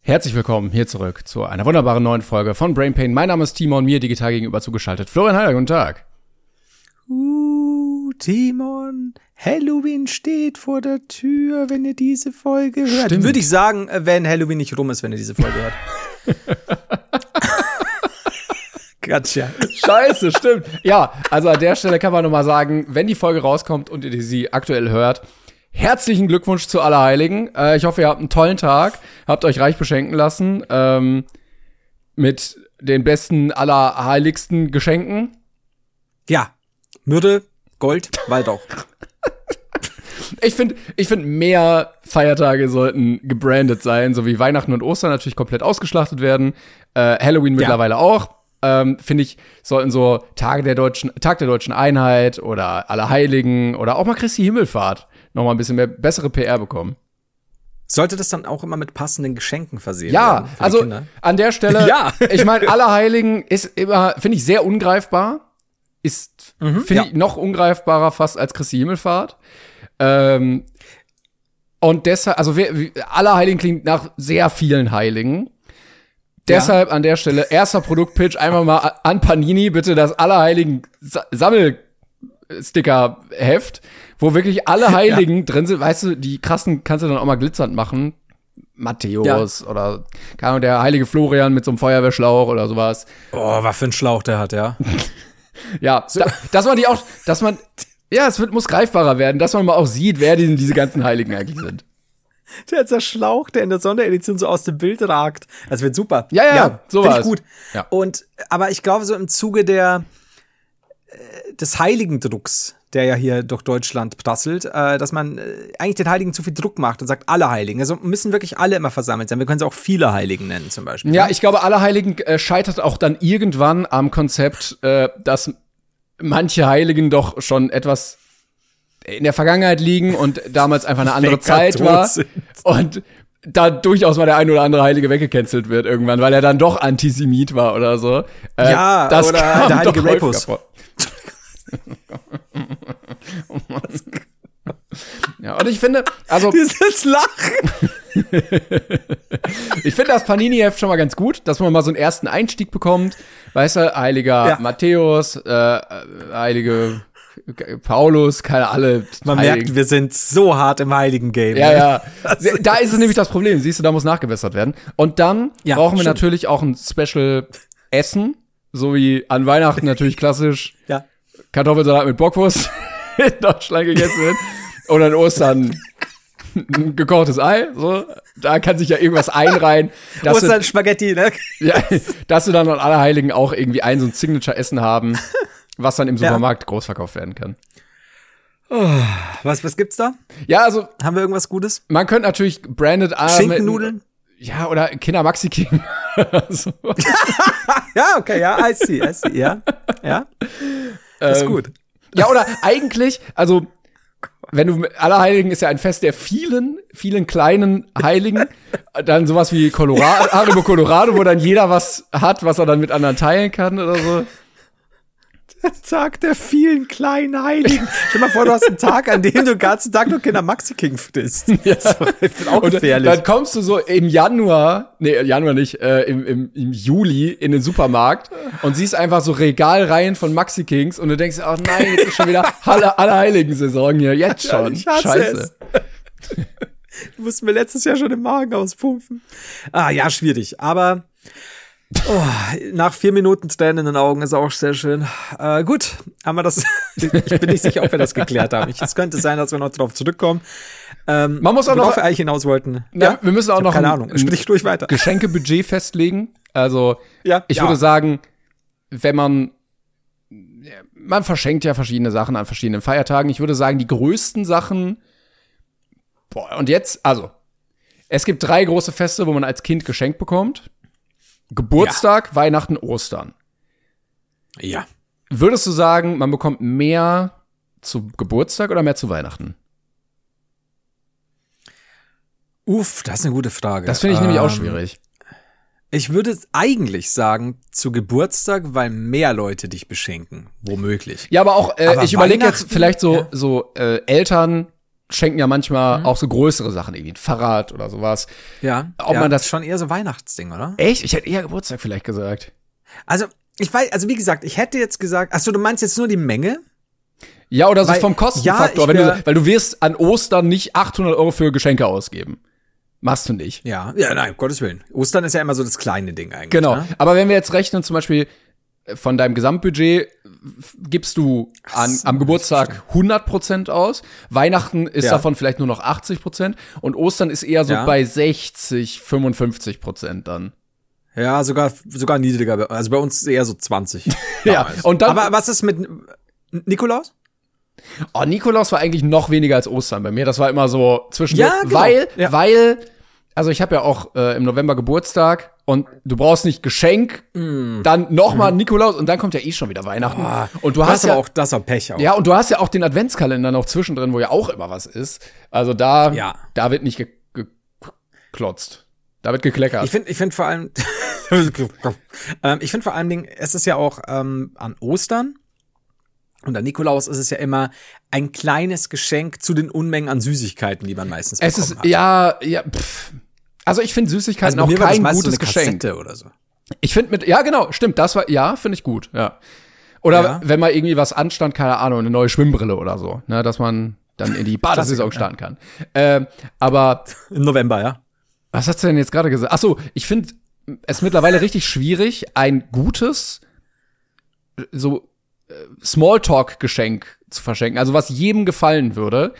Herzlich willkommen hier zurück zu einer wunderbaren neuen Folge von Brain Pain. Mein Name ist Timon, mir digital gegenüber zugeschaltet. Florian Heiler, guten Tag. Uh, Timon, Halloween steht vor der Tür, wenn ihr diese Folge hört. Stimmt. Würde ich sagen, äh, wenn Halloween nicht rum ist, wenn ihr diese Folge hört. gotcha. Scheiße, stimmt. Ja, also an der Stelle kann man nur mal sagen, wenn die Folge rauskommt und ihr sie aktuell hört, herzlichen Glückwunsch zu Allerheiligen. Äh, ich hoffe, ihr habt einen tollen Tag, habt euch reich beschenken lassen ähm, mit den besten allerheiligsten Geschenken. Ja, Myrte, Gold, Waldauch. Ich finde, ich finde, mehr Feiertage sollten gebrandet sein, so wie Weihnachten und Ostern natürlich komplett ausgeschlachtet werden. Äh, Halloween mittlerweile auch. Ähm, finde ich, sollten so Tage der deutschen, Tag der deutschen Einheit oder Allerheiligen oder auch mal Christi Himmelfahrt noch mal ein bisschen mehr bessere PR bekommen. Sollte das dann auch immer mit passenden Geschenken versehen Ja, werden? die also an der Stelle, Ja. ich meine, Allerheiligen ist immer, finde ich, sehr ungreifbar. Ist, finde ja. ich, noch ungreifbarer fast als Christi Himmelfahrt. Ähm, und deshalb, also Allerheiligen klingt nach sehr vielen Heiligen. Deshalb an der Stelle erster Produktpitch einmal mal an Panini bitte das Allerheiligen Sa Sammelsticker-Heft, wo wirklich alle Heiligen drin sind. Weißt du, die krassen kannst du dann auch mal glitzernd machen. Matthäus oder keine Ahnung, der heilige Florian mit so einem Feuerwehrschlauch oder sowas. Oh, was für ein Schlauch der hat, ja. Ja, da, dass man die auch, dass man, ja, es wird, muss greifbarer werden, dass man mal auch sieht, wer diese, diese ganzen Heiligen eigentlich sind. Der hat der Schlauch, der in der Sonderedition so aus dem Bild ragt. Das wird super. Ja, ja, so sowas. ich gut. Ja. Und aber ich glaube so im Zuge der des Heiligendrucks, der ja hier durch Deutschland prasselt, äh, dass man äh, eigentlich den Heiligen zu viel Druck macht und sagt alle Heiligen. Also müssen wirklich alle immer versammelt sein. Wir können sie auch viele Heiligen nennen zum Beispiel. Ja, ich glaube, Allerheiligen äh, scheitert auch dann irgendwann am Konzept, äh, dass manche Heiligen doch schon etwas in der Vergangenheit liegen und damals einfach eine andere Zeit war sind. und da durchaus mal der ein oder andere Heilige weggecancelt wird irgendwann, weil er dann doch Antisemit war oder so. Äh, Ja, oder kam der heilige Rapus. Oh Mann. Ja, und ich finde, also Dieses Lachen. ich finde das Panini-Heft schon mal ganz gut, dass man mal so einen ersten Einstieg bekommt. Weißt du, heiliger Ja. Matthäus, äh, heilige Paulus, keine alle. Man Heiligen. merkt, wir sind so hart im Heiligen Game. Ja, ne? ja. Da ist es nämlich das Problem. Siehst du, da muss nachgebessert werden. Und dann Ja, brauchen wir stimmt. natürlich auch ein Special Essen. So wie an Weihnachten natürlich klassisch Ja. Kartoffelsalat mit Bockwurst in Deutschland gegessen wird. Und an Ostern ein gekochtes Ei. So. Da kann sich ja irgendwas einreihen. dass du- Ostern Spaghetti, ne? ja, dass du dann an Allerheiligen auch irgendwie ein so ein Signature-Essen haben, was dann im Ja. Supermarkt groß verkauft werden kann. Was, was gibt's da? Ja, also Haben wir irgendwas Gutes? man könnte natürlich branded Arme- Schinkennudeln? Ja, oder Kinder Maxi King. Ja, okay, ja, I see, I see, ja. Ja, ist Ähm, gut. Ja, oder eigentlich, also wenn du Allerheiligen ist ja ein Fest der vielen, vielen kleinen Heiligen, dann sowas wie Colorado, Colorado, wo dann jeder was hat, was er dann mit anderen teilen kann oder so. Tag der vielen kleinen Heiligen. Stell dir mal vor, du hast einen Tag, an dem du den ganzen Tag nur Kinder Maxi King frisst. Ja. Das ist auch gefährlich. dann kommst du so im Januar, nee, Januar nicht, äh, im, im, im Juli in den Supermarkt und siehst einfach so Regalreihen von Maxi Kings und du denkst, ach nein, jetzt ist schon wieder Aller, Allerheiligen-Saison hier, jetzt schon. hasse Scheiße. Du musst mir letztes Jahr schon den Magen auspumpen. Ah, ja, schwierig. Aber oh, nach vier Minuten Tränen in den Augen ist auch sehr schön. Äh, gut, haben wir das. ich bin nicht sicher, ob wir das geklärt haben. Ich, es könnte sein, dass wir noch drauf zurückkommen. Ähm, Man muss auch noch- wir eigentlich hinaus wollten. Na, wir müssen auch noch keine ein- Ahnung. Sprich durch weiter. Geschenkebudget festlegen. Also, Ja, ich ja. würde sagen, wenn man man verschenkt ja verschiedene Sachen an verschiedenen Feiertagen. Ich würde sagen, die größten Sachen Boah, und jetzt, also Es gibt drei große Feste, wo man als Kind geschenkt bekommt. Geburtstag, Weihnachten, Ostern. Ja. Würdest du sagen, man bekommt mehr zu Geburtstag oder mehr zu Weihnachten? Uff, das ist eine gute Frage. Das finde ich nämlich auch Ähm, schwierig. Ich würde eigentlich sagen, zu Geburtstag, weil mehr Leute dich beschenken. Womöglich. Ja, aber auch, äh, aber ich überlege jetzt vielleicht so, ja. so äh, Eltern schenken ja Mhm. manchmal auch so größere Sachen, irgendwie ein Fahrrad oder sowas. Ja. Ob ja, man das- schon eher so Weihnachtsding, oder? Echt? Ich hätte eher Geburtstag vielleicht gesagt. Also, ich weiß, also wie gesagt, ich hätte jetzt gesagt, ach so, du meinst jetzt nur die Menge? Ja, oder so Weil- vom Kostenfaktor, ja, wär- du, weil du wirst an Ostern nicht 800 Euro für Geschenke ausgeben. Machst du nicht. Ja. Ja, nein, um Gottes Willen. Ostern ist ja immer so das kleine Ding eigentlich. Genau. Ne? Aber wenn wir jetzt rechnen, zum Beispiel äh, von deinem Gesamtbudget gibst du an, so, am Geburtstag 100% aus. Weihnachten ist Ja. davon vielleicht nur noch 80% und Ostern ist eher so Ja. bei 60, 55% dann. Ja, sogar, sogar niedriger. Also bei uns eher so 20. Ja, und dann- Aber was ist mit Nikolaus? Oh, Nikolaus war eigentlich noch weniger als Ostern bei mir. Das war immer so zwischen, Ja, genau. weil, Ja. weil, also ich habe ja auch äh, im November Geburtstag und du brauchst nicht Geschenk, Mm. dann noch mal Nikolaus und dann kommt ja eh schon wieder Weihnachten. und du Das hast ja auch, das auch Pech auch. Ja, und du hast ja auch den Adventskalender noch zwischendrin, wo ja auch immer was ist. Also da, Ja. da wird nicht ge geklotzt. Da wird gekleckert. Ich finde, ich finde vor allem, ähm, ich finde vor allen Dingen, es ist ja auch ähm, an Ostern und an Nikolaus ist es ja immer ein kleines Geschenk zu den Unmengen an Süßigkeiten, die man meistens es bekommen ist, hat. ja, ja, pff. Also ich finde Süßigkeiten bei auch kein so gutes eine Geschenk. Oder so. Ich finde mit, ja genau, stimmt, das war, ja, finde ich gut, ja. Oder Ja. wenn mal irgendwie was anstand, keine Ahnung, eine neue Schwimmbrille oder so, ne, dass man dann in die Badesaison starten kann. Ähm, aber Im November, ja. Was hast du denn jetzt gerade gesagt? Ach so, ich finde es mittlerweile richtig schwierig, ein gutes so äh, Smalltalk-Geschenk zu verschenken, also was jedem gefallen würde,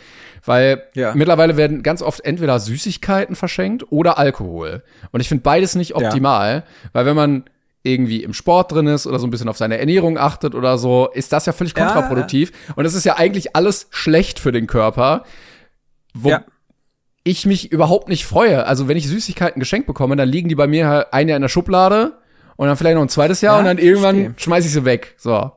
weil Ja. mittlerweile werden ganz oft entweder Süßigkeiten verschenkt oder Alkohol. Und ich finde beides nicht optimal, weil wenn man irgendwie im Sport drin ist oder so ein bisschen auf seine Ernährung achtet oder so, ist das ja völlig Ja. kontraproduktiv. Und es ist ja eigentlich alles schlecht für den Körper. Wo, Ja. ich mich überhaupt nicht freue. Also wenn ich Süßigkeiten geschenkt bekomme, dann liegen die bei mir halt ein Jahr in der Schublade und dann vielleicht noch ein zweites Jahr Ja, und dann irgendwann verstehe. schmeiß ich sie weg. So.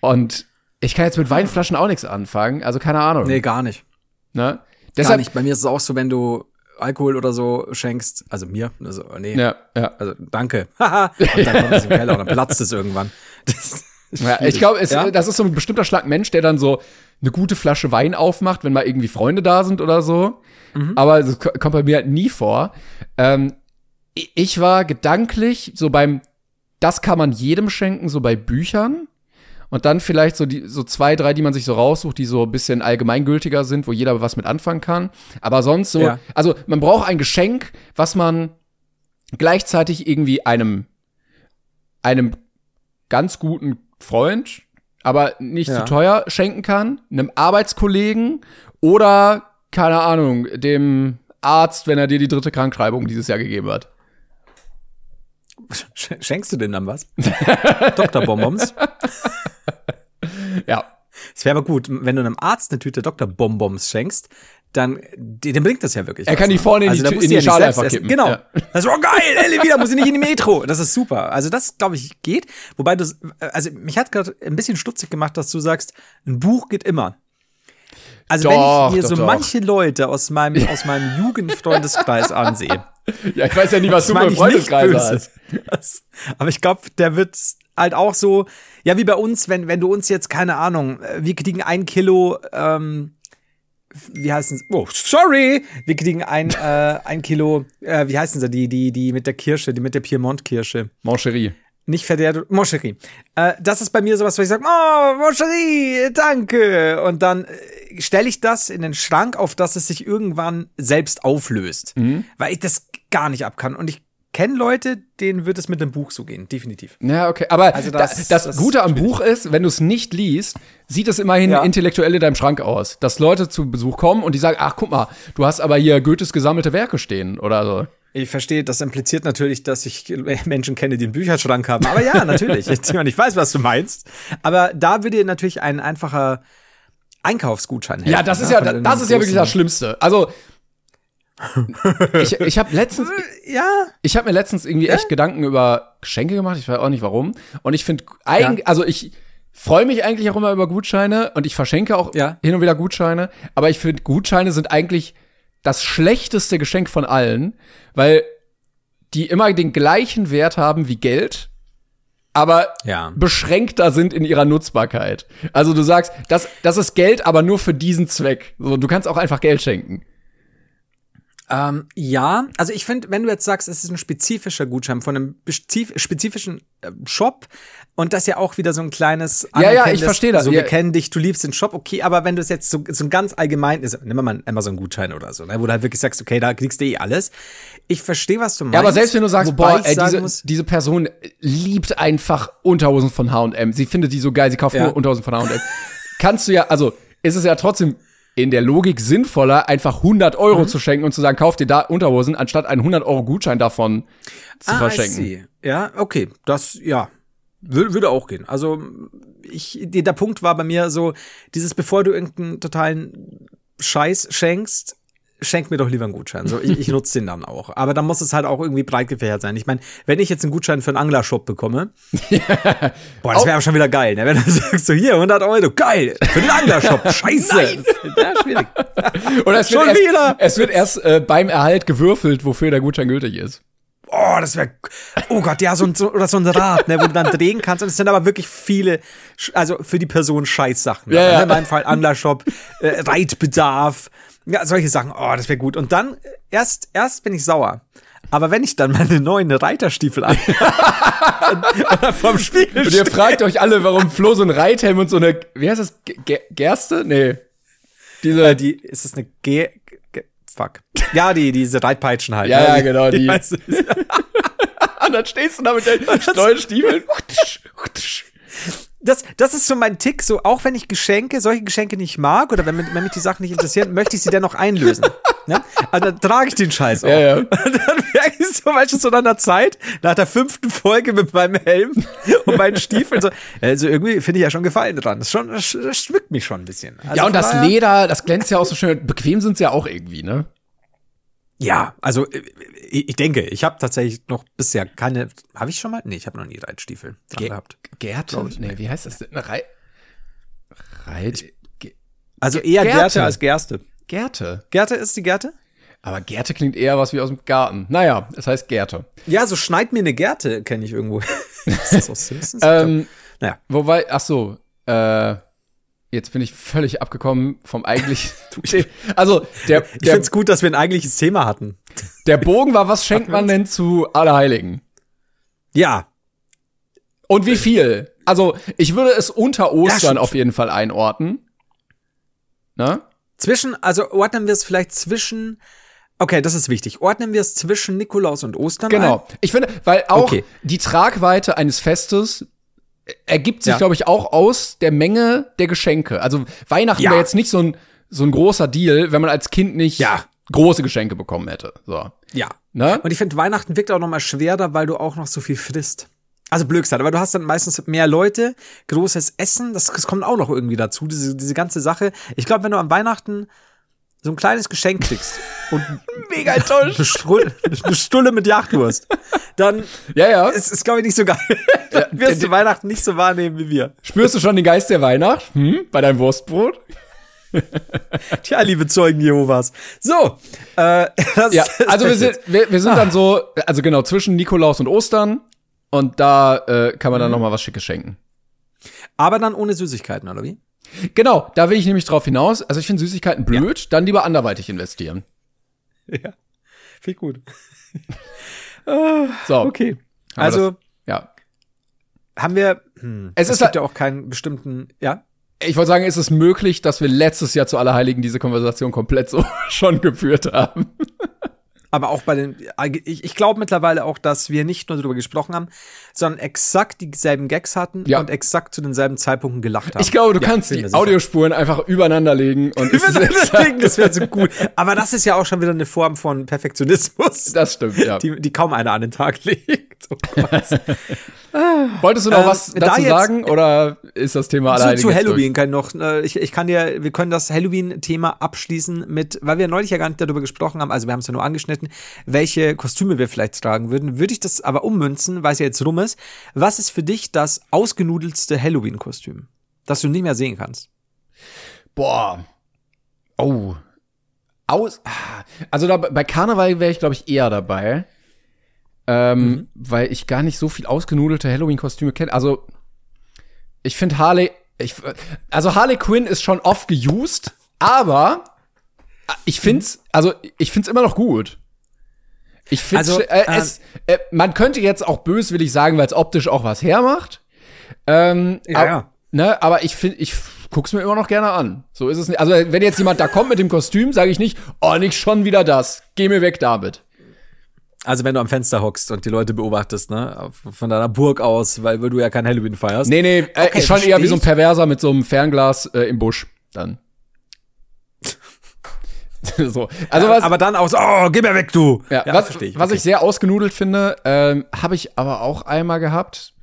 Und ich kann jetzt mit Weinflaschen auch nichts anfangen. Also keine Ahnung. Nee, gar nicht. Ne? Gar Deshalb, nicht. Bei mir ist es auch so, wenn du Alkohol oder so schenkst, also mir, also nee, Ja, ja. also danke. Haha. und dann kommt es im Keller und dann platzt es irgendwann. Ja ich glaube, Ja? das ist so ein bestimmter Schlag Mensch, der dann so eine gute Flasche Wein aufmacht, wenn mal irgendwie Freunde da sind oder so. Mhm. Aber das ko- kommt bei mir halt nie vor. Ähm, ich war gedanklich so beim, das kann man jedem schenken, so bei Büchern. Und dann vielleicht so die, so zwei, drei, die man sich so raussucht, die so ein bisschen allgemeingültiger sind, wo jeder was mit anfangen kann. Aber sonst so, Ja. also man braucht ein Geschenk, was man gleichzeitig irgendwie einem, einem ganz guten Freund, aber nicht Ja. zu teuer schenken kann, einem Arbeitskollegen oder, keine Ahnung, dem Arzt, wenn er dir die dritte Krankschreibung dieses Jahr gegeben hat. Sch- Schenkst du denn dann was? Dr. Bonbons? Ja. Es wäre aber gut, wenn du einem Arzt eine Tüte Dr. Bonbons schenkst, dann dem bringt das ja wirklich. Er was, kann die ne? vorne in die musst in die nicht Schale einfach essen. kippen. Genau. Ja. Das ist oh geil, Elle wieder, muss ich nicht in die Metro. Das ist super. Also das, glaube ich, geht. Wobei du, also mich hat gerade ein bisschen stutzig gemacht, dass du sagst, ein Buch geht immer. Also wenn Doch, ich mir doch, so doch. manche Leute aus meinem, aus meinem Jugendfreundeskreis ansehe, Ja, ich weiß ja nie, was du für nicht böse. hast. Aber ich glaube, der wird halt auch so, ja, wie bei uns, wenn, wenn du uns jetzt, keine Ahnung, äh, wir kriegen ein Kilo, ähm, wie heißen sie? Oh, sorry! Wir kriegen ein, äh, ein Kilo, äh, wie heißen sie, die, die, die mit der Kirsche, die mit der Piemont-Kirsche. Moncherie. Nicht verderbt, Moscherie. Äh, das ist bei mir sowas, wo ich sage, oh, Moscherie, danke. Und dann äh, stelle ich das in den Schrank, auf dass es sich irgendwann selbst auflöst. Weil ich das gar nicht ab kann. Und ich kenne Leute, denen wird es mit einem Buch so gehen, definitiv. Ja, okay. Aber Also das, das- das, Gute am Buch ist, wenn du es nicht liest, sieht es immerhin Ja. intellektuell in deinem Schrank aus. Dass Leute zu Besuch kommen und die sagen, ach, guck mal, du hast aber hier Goethes gesammelte Werke stehen oder so. Ich verstehe, das impliziert natürlich, dass ich Menschen kenne, die einen Bücherschrank haben. Aber ja, natürlich. Ich, meine, ich weiß, was du meinst. Aber da würde natürlich ein einfacher Einkaufsgutschein helfen. Ja, das ist ne, ja, von das irgendeinem ist ja wirklich das Schlimmste. Also, ich, ich habe letztens, Ja. ich habe mir letztens irgendwie echt Gedanken über Geschenke gemacht. Ich weiß auch nicht warum. Und ich finde eigentlich, Ja. also ich freue mich eigentlich auch immer über Gutscheine und ich verschenke auch Ja. hin und wieder Gutscheine. Aber ich finde, Gutscheine sind eigentlich das schlechteste Geschenk von allen, weil die immer den gleichen Wert haben wie Geld, aber Ja. beschränkter sind in ihrer Nutzbarkeit. Also du sagst, das, das ist Geld, aber nur für diesen Zweck. So, du kannst auch einfach Geld schenken. Ähm, ja, also ich finde, wenn du jetzt sagst, es ist ein spezifischer Gutschein von einem spezif spezifischen äh, Shop und das ja auch wieder so ein kleines Ja, ja, ich verstehe das. So, Ja. wir kennen dich, du liebst den Shop, okay, aber wenn du es jetzt so, so ein ganz allgemein ist, nimm mal einen Amazon-Gutschein oder so, ne, wo du halt wirklich sagst, okay, da kriegst du eh alles. Ich verstehe, was du meinst. Ja, aber selbst wenn du sagst, boah, ey, diese, muss, diese Person liebt einfach Unterhosen von H&M. Sie findet die so geil, sie kauft Ja. nur Unterhosen von H&M. Kannst du ja, also ist es ja trotzdem in der Logik sinnvoller, einfach 100 Mhm. Euro zu schenken und zu sagen, kauf dir da Unterhosen, anstatt einen 100 Euro Gutschein davon zu ah, verschenken. Ja, okay, das, ja, Wür würde auch gehen. Also, ich, der Punkt war bei mir so, dieses, bevor du irgendeinen totalen Scheiß schenkst, schenk mir doch lieber einen Gutschein. So, ich, ich nutze den dann auch. Aber dann muss es halt auch irgendwie breit gefächert sein. Ich meine, wenn ich jetzt einen Gutschein für einen Anglershop bekomme, boah, das wäre aber schon wieder geil, ne? Wenn du sagst, so hier, 100 Euro, geil, für den Anglershop, scheiße. ja, schwierig. Oder es Schon wird erst, wieder? Es wird erst äh, beim Erhalt gewürfelt, wofür der Gutschein gültig ist. Oh, das wäre, oh Gott, ja, so ein, so, oder so ein Rad, ne, wo du dann drehen kannst. Und es sind aber wirklich viele, also für die Person Scheißsachen. Ja, dabei, ja. ne? In meinem Fall Anglershop, äh, Reitbedarf, ja, solche Sachen. Oh, das wäre gut. Und dann, äh, erst, erst bin ich sauer. Aber wenn ich dann meine neuen Reiterstiefel an oder vom Spiegel Und ihr fragt euch alle, warum Flo so ein Reithelm und so eine, wie heißt das, Ge- Gerste? Nee. Diese, äh, die, ist das eine G, G Fuck. Ja, die, diese Reitpeitschen halt. Ja, ne? ja, genau, die. heißt- und dann stehst du da mit deinen neuen Stiefeln. Das, das ist so mein Tick, so auch wenn ich Geschenke, solche Geschenke nicht mag oder wenn, mich- wenn mich die Sachen nicht interessieren, möchte ich sie dennoch einlösen. Ne? Also dann trage ich den Scheiß auch. Ja, ja. Und dann merke ich so, du, so nach einer Zeit, nach der fünften Folge mit meinem Helm und meinen Stiefeln, so, also irgendwie finde ich ja schon Gefallen dran. Das, schon, das, schmückt mich schon ein bisschen. Also Ja, und das Leder, das glänzt ja auch so schön. Bequem sind sie ja auch irgendwie, ne? Ja, also äh, ich, ich denke, ich habe tatsächlich noch bisher keine, habe ich schon mal? Nee, ich habe noch nie Reitstiefel Ge- gehabt. Gerte? Nee, wie heißt das denn? Rei Reit Also eher Gerte. Gerte als Gerste. Gerte. Gerte ist die Gerte? Aber Gerte klingt eher was wie aus dem Garten. Naja, es heißt Gerte. Ja, so schneid mir eine Gerte, kenne ich irgendwo. ist das aus Simpsons? Ähm, naja. wobei, ach so, äh, jetzt bin ich völlig abgekommen vom eigentlichen. also, der, Ich der, find's gut, dass wir ein eigentliches Thema hatten. der Bogen war, was schenkt man denn zu Allerheiligen? Ja, Und wie viel? Also, ich würde es unter Ostern stimmt. auf jeden Fall einordnen. Ne? zwischen, also ordnen wir es vielleicht zwischen, okay, das ist wichtig, ordnen wir es zwischen Nikolaus und Ostern Genau. ein? Ich finde, weil auch Okay. die Tragweite eines Festes ergibt sich, Ja. glaube ich, auch aus der Menge der Geschenke. Also Weihnachten Ja. wäre jetzt nicht so ein, so ein großer Deal, wenn man als Kind nicht Ja. große Geschenke bekommen hätte. So. Ja. Ne? Und ich finde, Weihnachten wirkt auch noch mal schwerer, weil du auch noch so viel frisst. Also blöd gesagt, aber du hast dann meistens mehr Leute, großes Essen, das, das kommt auch noch irgendwie dazu, diese, diese ganze Sache. Ich glaube, wenn du am Weihnachten so ein kleines Geschenk kriegst und Mega enttäuscht. eine, Stulle, eine Stulle mit Jagdwurst, dann Ja, ja. ist es, glaube ich, nicht so geil. Dann wirst du Weihnachten nicht so wahrnehmen wie wir. Spürst du schon den Geist der Weihnacht? Hm? Bei deinem Wurstbrot? Tja, liebe Zeugen Jehovas. So, äh, das Ja, ist also wir sind, wir, wir sind dann so, also genau, zwischen Nikolaus und Ostern. Und da äh, kann man dann noch mal was Schickes schenken. Aber dann ohne Süßigkeiten, oder wie? Genau, da will ich nämlich drauf hinaus. Also ich finde Süßigkeiten blöd, dann lieber anderweitig investieren. Ja. Finde ich gut. So, Okay. Haben wir Also ja. haben wir. Hm, Es es ist gibt halt- ja auch keinen bestimmten. Ja. Ich wollte sagen, ist es möglich, dass wir letztes Jahr zu Allerheiligen diese Konversation komplett so schon geführt haben. Aber auch bei den. Ich, ich glaube mittlerweile auch, dass wir nicht nur darüber gesprochen haben, sondern exakt dieselben Gags hatten Ja. und exakt zu denselben Zeitpunkten gelacht haben. Ich glaube, du Ja, kannst die. Audiosspuren einfach übereinander legen und ist Deswegen, das wäre so gut. Aber das ist ja auch schon wieder eine Form von Perfektionismus, Das stimmt, ja. die, die kaum einer an den Tag legt. Oh Wolltest du noch ähm, was dazu da sagen oder ist das Thema alleine? Zu, zu Halloween kann noch, äh, ich, ich kann dir, wir können das Halloween-Thema abschließen mit, weil wir neulich ja gar nicht darüber gesprochen haben, also wir haben es ja nur angeschnitten, welche Kostüme wir vielleicht tragen würden. Würde ich das aber ummünzen, weil es ja jetzt rum ist. Was ist für dich das ausgenudelste Halloween-Kostüm, das du nicht mehr sehen kannst? Boah. Oh. Aus. Ah. Also da, bei Karneval wäre ich, glaube ich, eher dabei. Ähm, mhm. Weil ich gar nicht so viel ausgenudelte Halloween-Kostüme kenne. Also, ich finde Harley, ich, also Harley Quinn ist schon oft geused, aber ich find's, also ich find's immer noch gut. Ich finde, also, äh, äh, es, äh, man könnte jetzt auch böswillig sagen, weil es optisch auch was hermacht. Ähm, ja, ab, ja. Ne, aber ich finde, ich guck's mir immer noch gerne an. So ist es nicht. Also wenn jetzt jemand da kommt mit dem Kostüm, sage ich nicht, oh, nicht schon wieder das. Geh mir weg damit. Also wenn du am Fenster hockst und die Leute beobachtest, ne, von deiner Burg aus, weil, du ja kein Halloween feierst. Nee, nee, äh, okay, schon eher wie so ein Perverser mit so einem Fernglas äh, im Busch dann. so. Also was, aber dann auch so, oh, geh mir weg, du. Ja, ja was, verstehe ich. Was okay. ich sehr ausgenudelt finde, ähm, habe ich aber auch einmal gehabt,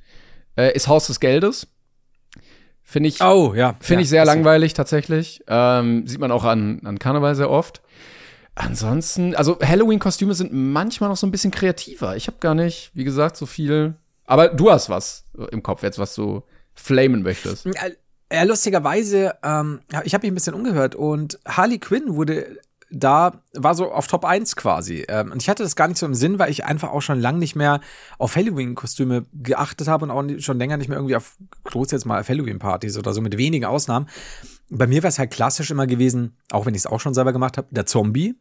äh, ist Haus des Geldes. Finde ich, oh, ja, finde ja, ich sehr langweilig tatsächlich. Ähm, sieht man auch an, an Karneval sehr oft. Ansonsten, also Halloween-Kostüme sind manchmal noch so ein bisschen kreativer. Ich habe gar nicht, wie gesagt, so viel. Aber du hast was im Kopf jetzt, was du flamen möchtest. Ja, lustigerweise, ähm, ich habe mich ein bisschen umgehört und Harley Quinn wurde da, war so auf Top 1 quasi. Ähm, und ich hatte das gar nicht so im Sinn, weil ich einfach auch schon lange nicht mehr auf Halloween-Kostüme geachtet habe und auch schon länger nicht mehr irgendwie auf groß jetzt mal auf Halloween-Partys oder so mit wenigen Ausnahmen. Bei mir wäre es halt klassisch immer gewesen, auch wenn ich es auch schon selber gemacht habe, der Zombie.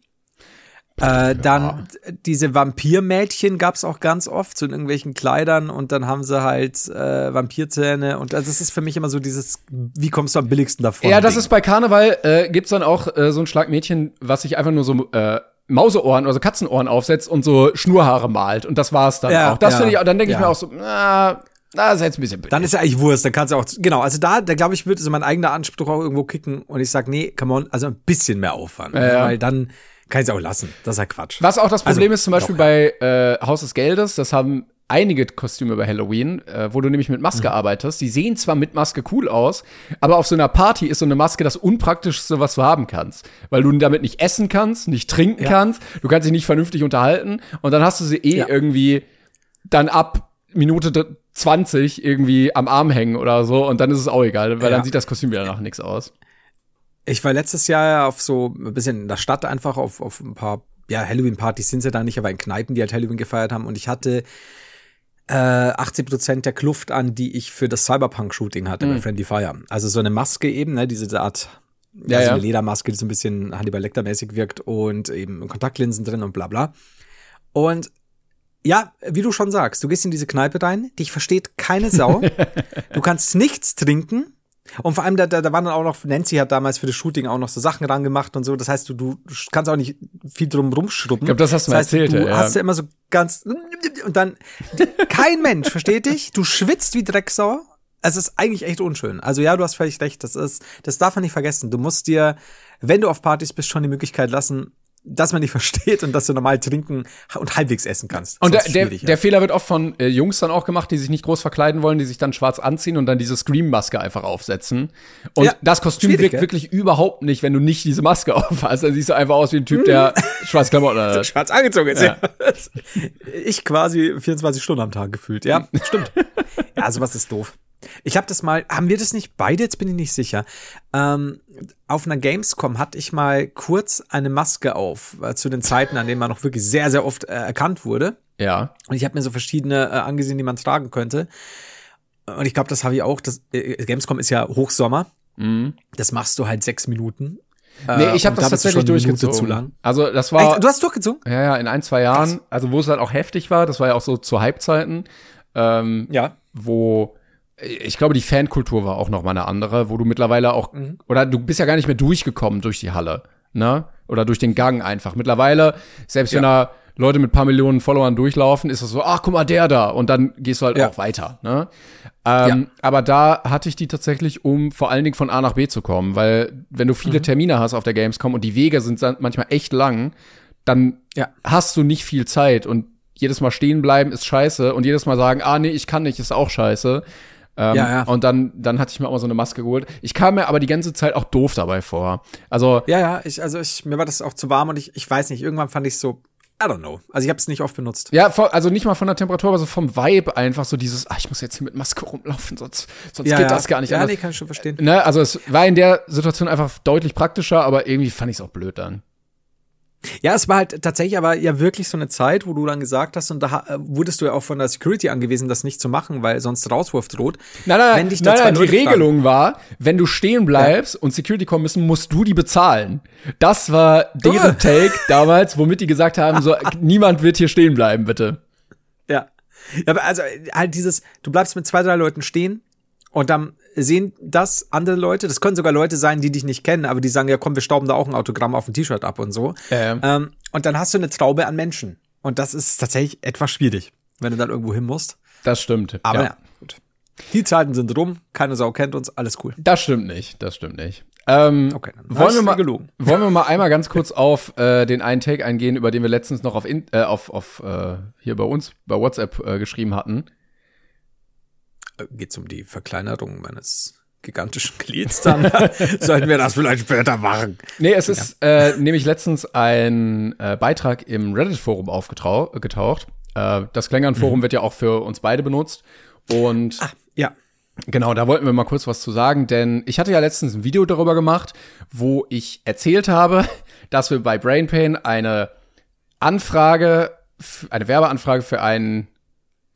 Äh, dann ja. diese Vampirmädchen gab es auch ganz oft, so in irgendwelchen Kleidern und dann haben sie halt äh, Vampirzähne und also das ist für mich immer so dieses, wie kommst du am billigsten davon? Ja, das Ding. ist bei Karneval, äh, gibt's dann auch äh, so ein Schlagmädchen, was sich einfach nur so äh, Mauseohren, also Katzenohren aufsetzt und so Schnurhaare malt und das war's dann ja, auch. Das ja, finde ich, dann denke ich mir auch so, na, na, ist jetzt ein bisschen blöd. Dann ist ja eigentlich Wurst, dann kannst du auch, genau, also da, da glaube ich, würde so mein eigener Anspruch auch irgendwo kicken und ich sag, nee, come on, also ein bisschen mehr Aufwand, weil dann kann ich es auch lassen. Das ist ja Quatsch. Was auch das Problem also, ist, zum Beispiel doch, bei äh, Haus des Geldes, das haben einige Kostüme bei Halloween, äh, wo du nämlich mit Maske mhm. arbeitest. Die sehen zwar mit Maske cool aus, aber auf so einer Party ist so eine Maske das unpraktischste, was du haben kannst. Weil du damit nicht essen kannst, nicht trinken ja. kannst, du kannst dich nicht vernünftig unterhalten und dann hast du sie eh ja. irgendwie dann ab Minute 20 irgendwie am Arm hängen oder so und dann ist es auch egal, weil ja. dann sieht das Kostüm wieder nach nichts aus. Ich war letztes Jahr auf so ein bisschen in der Stadt einfach auf, auf ein paar, ja, Halloween-Partys sind sie da nicht, aber in Kneipen, die halt Halloween gefeiert haben. Und ich hatte äh, 80 Prozent der Kluft an, die ich für das Cyberpunk-Shooting hatte mhm. bei Friendly Fire. Also so eine Maske eben, ne, diese Art, ja, ja, so eine Ledermaske, die so ein bisschen Hannibal Lecter-mäßig wirkt und eben Kontaktlinsen drin und bla bla. Und ja, wie du schon sagst, du gehst in diese Kneipe rein, dich versteht keine Sau. du kannst nichts trinken. Und vor allem, da, da, da waren dann auch noch, Nancy hat damals für das Shooting auch noch so Sachen ran gemacht und so. Das heißt, du, du kannst auch nicht viel drum rumschrubben. Ich glaube, das hast du das heißt, erzählt. Du ja. hast ja immer so ganz, und dann, kein Mensch versteht dich. Du schwitzt wie Drecksau. Es ist eigentlich echt unschön. Also ja, du hast völlig recht. Das ist, das darf man nicht vergessen. Du musst dir, wenn du auf Partys bist, schon die Möglichkeit lassen, dass man nicht versteht und dass du normal trinken und halbwegs essen kannst. Und der, der, der, Fehler wird oft von äh, Jungs dann auch gemacht, die sich nicht groß verkleiden wollen, die sich dann schwarz anziehen und dann diese Scream-Maske einfach aufsetzen. Und ja, das Kostüm wirkt ja? wirklich überhaupt nicht, wenn du nicht diese Maske aufhast. Dann siehst du einfach aus wie ein Typ, der schwarz Klamotten hat. Schwarz angezogen ist. Ja. Ich quasi 24 Stunden am Tag gefühlt. Ja, stimmt. Ja, sowas ist doof. Ich habe das mal, haben wir das nicht beide? Jetzt bin ich nicht sicher. Ähm, auf einer Gamescom hatte ich mal kurz eine Maske auf, äh, zu den Zeiten, an denen man noch wirklich sehr, sehr oft äh, erkannt wurde. Ja. Und ich habe mir so verschiedene äh, angesehen, die man tragen könnte. Und ich glaube, das habe ich auch. Das, äh, Gamescom ist ja Hochsommer. Mhm. Das machst du halt sechs Minuten. Nee, ich habe das tatsächlich durchgezogen. Zu lang. Also das war. Echt? Du hast durchgezogen? Ja, ja, in ein, zwei Jahren. Also wo es halt auch heftig war, das war ja auch so zu Hypezeiten. Ähm, ja. Wo ich glaube, die Fankultur war auch noch mal eine andere, wo du mittlerweile auch, mhm. oder du bist ja gar nicht mehr durchgekommen durch die Halle, ne? Oder durch den Gang einfach. Mittlerweile, selbst ja. wenn da Leute mit paar Millionen Followern durchlaufen, ist das so, ach, guck mal, der da. Und dann gehst du halt ja. auch weiter, ne? Ähm, ja. Aber da hatte ich die tatsächlich, um vor allen Dingen von A nach B zu kommen, weil wenn du viele mhm. Termine hast auf der Gamescom und die Wege sind manchmal echt lang, dann hast du nicht viel Zeit und jedes Mal stehen bleiben ist scheiße und jedes Mal sagen, ah nee, ich kann nicht, ist auch scheiße. Ähm, Ja, ja. Und dann, dann hatte ich mir auch mal so eine Maske geholt. Ich kam mir aber die ganze Zeit auch doof dabei vor. Also, Ja, ja, ich, also ich, mir war das auch zu warm und ich, ich weiß nicht, irgendwann fand ich so, I don't know. Also ich habe es nicht oft benutzt. ja, also nicht mal von der Temperatur, aber so vom Vibe einfach so dieses, ah, ich muss jetzt hier mit Maske rumlaufen, sonst, sonst ja, geht das gar nicht Ja, anders. nee, kann ich schon verstehen. Ne, also es war in der Situation einfach deutlich praktischer, aber irgendwie fand ich es auch blöd dann. Ja, es war halt tatsächlich aber ja wirklich so eine Zeit, wo du dann gesagt hast, und da äh, wurdest du ja auch von der Security angewiesen, das nicht zu machen, weil sonst Rauswurf droht. Nein, nein, Wenn dich nein, nein die Leute fragen- Regelung war, wenn du stehen bleibst und Security kommen müssen, musst du die bezahlen. Das war deren. Take damals, womit die gesagt haben, so, niemand wird hier stehen bleiben, bitte. Ja. ja aber also halt dieses, du bleibst mit zwei, drei Leuten stehen und dann sehen das andere Leute, das können sogar Leute sein, die dich nicht kennen, aber die sagen, ja komm, wir stauben da auch ein Autogramm auf ein T-Shirt ab und so. Ähm. Ähm, und dann hast du eine Traube an Menschen. Und das ist tatsächlich etwas schwierig, wenn du dann irgendwo hin musst. Das stimmt. Aber ja, ja. gut. Die Zeiten sind rum, keine Sau kennt uns, alles cool. Das stimmt nicht, das stimmt nicht. Ähm, Okay, dann wollen, wir mal, gelogen. wollen wir mal einmal ganz kurz auf äh, den einen Take eingehen, über den wir letztens noch auf, in, äh, auf, auf äh, hier bei uns bei WhatsApp äh, geschrieben hatten. Äh, Geht's um die Verkleinerung meines gigantischen Glieds, dann sollten wir das vielleicht später machen. Nee, es ist äh, nämlich letztens ein äh, Beitrag im Reddit-Forum aufgetaucht. Äh, das Klängern-Forum wird ja auch für uns beide benutzt. Und Ja. Genau, da wollten wir mal kurz was zu sagen, denn ich hatte ja letztens ein Video darüber gemacht, wo ich erzählt habe, dass wir bei BrainPain eine Anfrage, eine Werbeanfrage für einen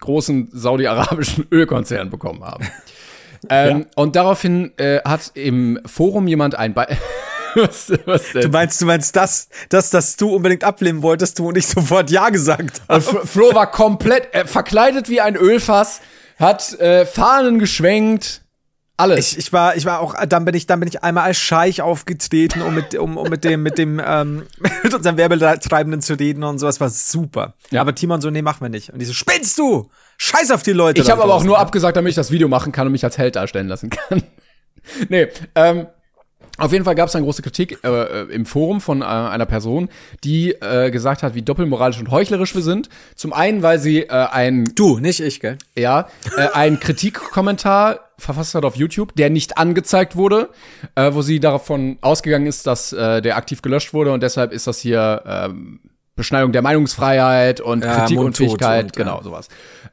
großen saudi-arabischen Ölkonzern bekommen haben. ähm, Und daraufhin äh, hat im Forum jemand ein Be was, was? Du meinst, du meinst das, das, dass du unbedingt ablehnen wolltest, du und ich sofort Ja gesagt hast. Flo Flo war komplett äh, verkleidet wie ein Ölfass, hat äh, Fahnen geschwenkt, alles. Ich, ich war, ich war auch, dann bin ich, dann bin ich einmal als Scheich aufgetreten, um mit, um, um mit dem, mit dem, ähm, mit unserem Werbetreibenden zu reden und sowas war super. Ja. Aber Timon so, nee, machen wir nicht. Und die so, spinnst du? Scheiß auf die Leute. Ich habe aber auch nur abgesagt, damit ich das Video machen kann und mich als Held darstellen lassen kann. nee, ähm, auf jeden Fall gab es eine große Kritik äh, äh, im Forum von äh, einer Person, die äh, gesagt hat, wie doppelmoralisch und heuchlerisch wir sind. Zum einen, weil sie äh, ein Du, nicht ich, gell? ja, äh, einen Kritikkommentar verfasst hat auf YouTube, der nicht angezeigt wurde, äh, wo sie davon ausgegangen ist, dass äh, der aktiv gelöscht wurde und deshalb ist das hier ähm, Beschneidung der Meinungsfreiheit und Ja, Mundtot und, genau sowas.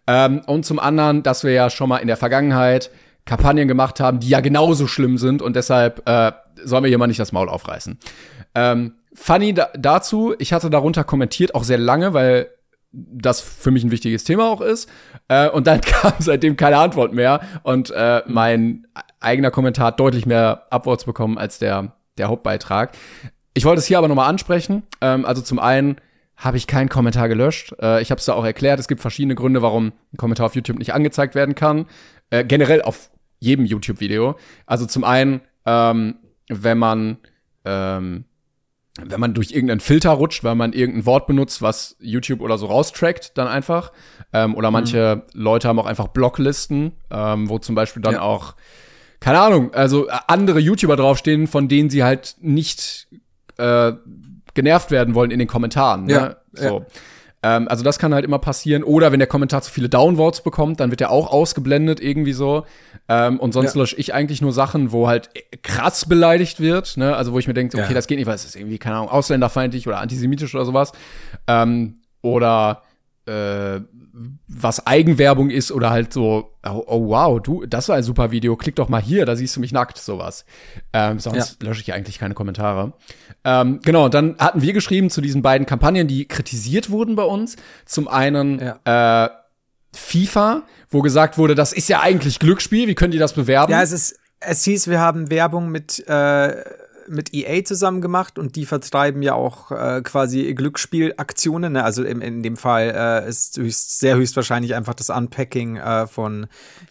Ähm, und zum anderen, dass wir ja schon mal in der Vergangenheit Kampagnen gemacht haben, die ja genauso schlimm sind und deshalb äh, sollen wir hier mal nicht das Maul aufreißen. Ähm, funny da dazu, ich hatte darunter kommentiert, auch sehr lange, weil das für mich ein wichtiges Thema auch ist. Äh, und dann kam seitdem keine Antwort mehr. Und äh, mein eigener Kommentar hat deutlich mehr Upvotes bekommen als der, der Hauptbeitrag. Ich wollte es hier aber nochmal ansprechen. Ähm, also zum einen habe ich keinen Kommentar gelöscht. Äh, ich habe es da auch erklärt. Es gibt verschiedene Gründe, warum ein Kommentar auf YouTube nicht angezeigt werden kann. Äh, generell auf jedem YouTube-Video. Also zum einen, ähm, wenn man ähm, wenn man durch irgendeinen Filter rutscht, weil man irgendein Wort benutzt, was YouTube oder so raustrackt, dann einfach. Ähm, oder manche Leute haben auch einfach Blocklisten, ähm, wo zum Beispiel dann Ja. auch, keine Ahnung, also äh, andere YouTuber draufstehen, von denen sie halt nicht äh, genervt werden wollen in den Kommentaren. Ne? Ja, so. Ähm, also das kann halt immer passieren. Oder wenn der Kommentar zu viele Downvotes bekommt, dann wird er auch ausgeblendet irgendwie so. Ähm, und sonst Ja. lösche ich eigentlich nur Sachen, wo halt krass beleidigt wird. Ne? Also wo ich mir denke, okay, Ja. das geht nicht, weil es ist irgendwie, keine Ahnung, ausländerfeindlich oder antisemitisch oder sowas. Ähm, oder äh, was Eigenwerbung ist oder halt so, oh, oh wow, du, das war ein super Video, klick doch mal hier, da siehst du mich nackt, sowas. Ähm, sonst lösche ich eigentlich keine Kommentare. Ähm, genau, dann hatten wir geschrieben zu diesen beiden Kampagnen, die kritisiert wurden bei uns. Zum einen äh, FIFA, wo gesagt wurde, das ist ja eigentlich Glücksspiel, wie können die das bewerben? Ja, es ist, es hieß, wir haben Werbung mit, äh, mit EA zusammen gemacht und die vertreiben ja auch äh, quasi Glücksspielaktionen. Ne? Also im, in dem Fall äh, ist höchst, sehr höchstwahrscheinlich einfach das Unpacking äh, von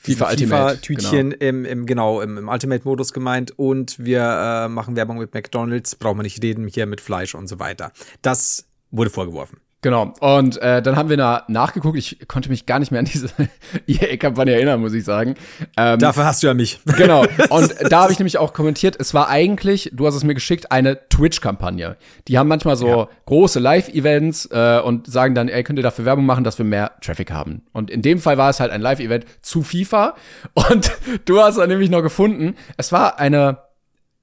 diesen FIFA Ultimate, FIFA-Tütchen im, im, genau, im, im Ultimate-Modus gemeint. Und wir äh, machen Werbung mit McDonalds, brauchen wir nicht reden, hier mit Fleisch und so weiter. Das wurde vorgeworfen. Genau. Und äh, dann haben wir da nachgeguckt. Ich konnte mich gar nicht mehr an diese EA-Kampagne erinnern, muss ich sagen. Ähm, Dafür hast du ja mich. Genau. Und da habe ich nämlich auch kommentiert, es war eigentlich, du hast es mir geschickt, eine Twitch-Kampagne. Die haben manchmal so ja. große Live-Events äh, und sagen dann, ey, könnt ihr dafür Werbung machen, dass wir mehr Traffic haben. Und in dem Fall war es halt ein Live-Event zu FIFA. Und du hast dann nämlich noch gefunden, es war eine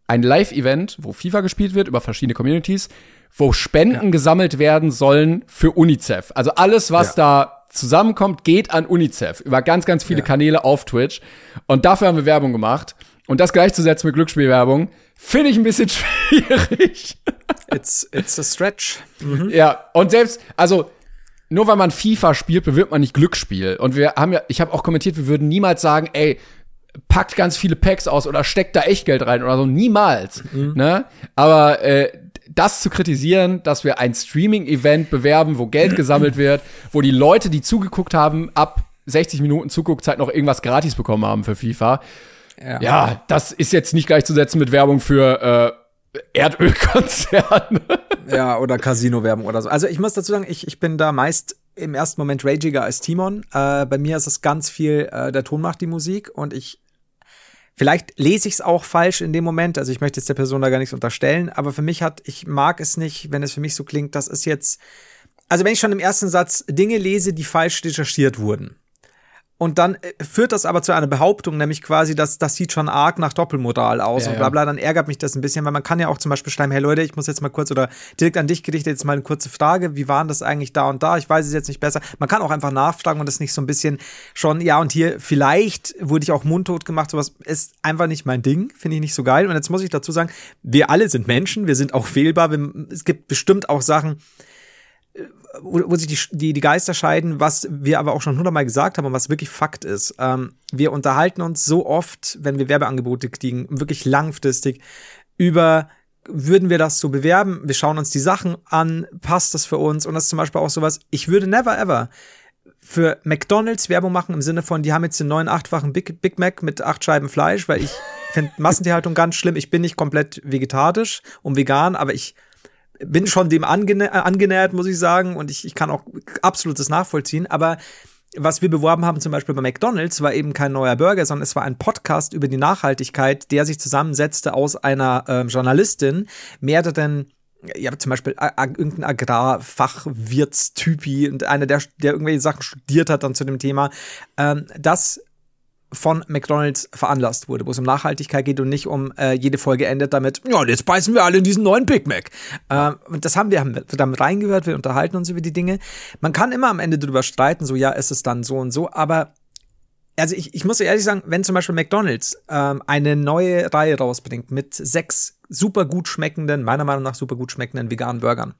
ein Live-Event, wo FIFA gespielt wird über verschiedene Communities wo Spenden ja. gesammelt werden sollen für UNICEF. Also alles, was ja. da zusammenkommt, geht an UNICEF über ganz, ganz viele ja. Kanäle auf Twitch. Und dafür haben wir Werbung gemacht. Und das gleichzusetzen mit Glücksspielwerbung, finde ich ein bisschen schwierig. It's, it's a stretch. Mhm. Ja, und selbst, also, nur weil man FIFA spielt, bewirbt man nicht Glücksspiel. Und wir haben ja, ich habe auch kommentiert, wir würden niemals sagen, ey, packt ganz viele Packs aus oder steckt da Echtgeld rein oder so. Niemals. Mhm. Ne? Aber äh, das zu kritisieren, dass wir ein Streaming-Event bewerben, wo Geld gesammelt wird, wo die Leute, die zugeguckt haben, ab 60 Minuten Zuguckzeit noch irgendwas gratis bekommen haben für FIFA. Ja, ja das ist jetzt nicht gleichzusetzen mit Werbung für äh, Erdölkonzerne. Ja, oder Casino-Werbung oder so. Also ich muss dazu sagen, ich, ich bin da meist im ersten Moment ragiger als Timon. Äh, bei mir ist es ganz viel, äh, der Ton macht die Musik und ich Vielleicht lese ich es auch falsch in dem Moment, also ich möchte jetzt der Person da gar nichts unterstellen, aber für mich hat, ich mag es nicht, wenn es für mich so klingt, das ist jetzt, also wenn ich schon im ersten Satz Dinge lese, die falsch recherchiert wurden, und dann äh, führt das aber zu einer Behauptung, nämlich quasi, dass das sieht schon arg nach Doppelmoral aus ja, und bla bla. Dann ärgert mich das ein bisschen, weil man kann ja auch zum Beispiel schreiben, hey Leute, ich muss jetzt mal kurz oder direkt an dich gerichtet jetzt mal eine kurze Frage, wie waren das eigentlich da und da? Ich weiß es jetzt nicht besser. Man kann auch einfach nachfragen und das nicht so ein bisschen schon, ja und hier vielleicht wurde ich auch mundtot gemacht, sowas ist einfach nicht mein Ding, finde ich nicht so geil. Und jetzt muss ich dazu sagen, wir alle sind Menschen, wir sind auch fehlbar. Wir, es gibt bestimmt auch Sachen, wo, wo sich die, die, die Geister scheiden, was wir aber auch schon hundertmal gesagt haben und was wirklich Fakt ist. Ähm, wir unterhalten uns so oft, wenn wir Werbeangebote kriegen, wirklich langfristig über würden wir das so bewerben? Wir schauen uns die Sachen an, passt das für uns? Und das ist zum Beispiel auch sowas, ich würde never ever für McDonalds Werbung machen im Sinne von, die haben jetzt den neuen achtfachen Big, Big Mac mit acht Scheiben Fleisch, weil ich finde Massentierhaltung ganz schlimm. Ich bin nicht komplett vegetarisch und vegan, aber ich bin schon dem angenä angenähert, muss ich sagen, und ich, ich kann auch absolutes nachvollziehen, aber was wir beworben haben, zum Beispiel bei McDonalds, war eben kein neuer Burger, sondern es war ein Podcast über die Nachhaltigkeit, der sich zusammensetzte aus einer äh, Journalistin, mehreren ja, zum Beispiel irgendein Agrarfachwirtstypi und einer, der, der irgendwelche Sachen studiert hat dann zu dem Thema, ähm, das von McDonald's veranlasst wurde, wo es um Nachhaltigkeit geht und nicht um äh, jede Folge endet damit, ja, jetzt beißen wir alle in diesen neuen Big Mac. Äh, und das haben wir, haben wir damit reingehört, wir unterhalten uns über die Dinge. Man kann immer am Ende darüber streiten, so ja, ist es dann so und so, aber also ich, ich muss ehrlich sagen, wenn zum Beispiel McDonald's ähm, eine neue Reihe rausbringt mit sechs super gut schmeckenden, meiner Meinung nach super gut schmeckenden veganen Burgern,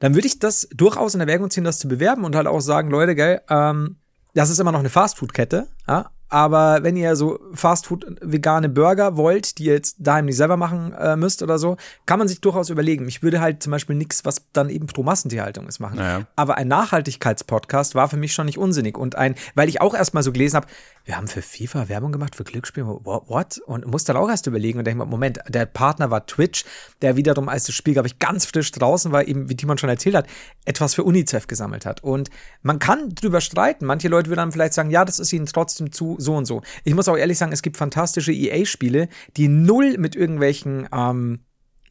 dann würde ich das durchaus in Erwägung ziehen, das zu bewerben und halt auch sagen, Leute, gell, ähm, das ist immer noch eine Fastfood-Kette, ja, aber wenn ihr so Fastfood vegane Burger wollt, die ihr jetzt daheim nicht selber machen äh, müsst oder so, kann man sich durchaus überlegen. Ich würde halt zum Beispiel nichts, was dann eben pro Massentierhaltung ist, machen. Naja. Aber ein Nachhaltigkeitspodcast war für mich schon nicht unsinnig. Und ein, weil ich auch erstmal so gelesen habe, wir haben für FIFA Werbung gemacht, für Glücksspiel, what? Und musste dann auch erst überlegen und denke mal, Moment, der Partner war Twitch, der wiederum, als das Spiel, glaube ich, ganz frisch draußen war, eben, wie Timon schon erzählt hat, etwas für UNICEF gesammelt hat. Und man kann drüber streiten. Manche Leute würden dann vielleicht sagen, ja, das ist ihnen trotzdem zu so und so. Ich muss auch ehrlich sagen, es gibt fantastische EA-Spiele, die null mit irgendwelchen ähm,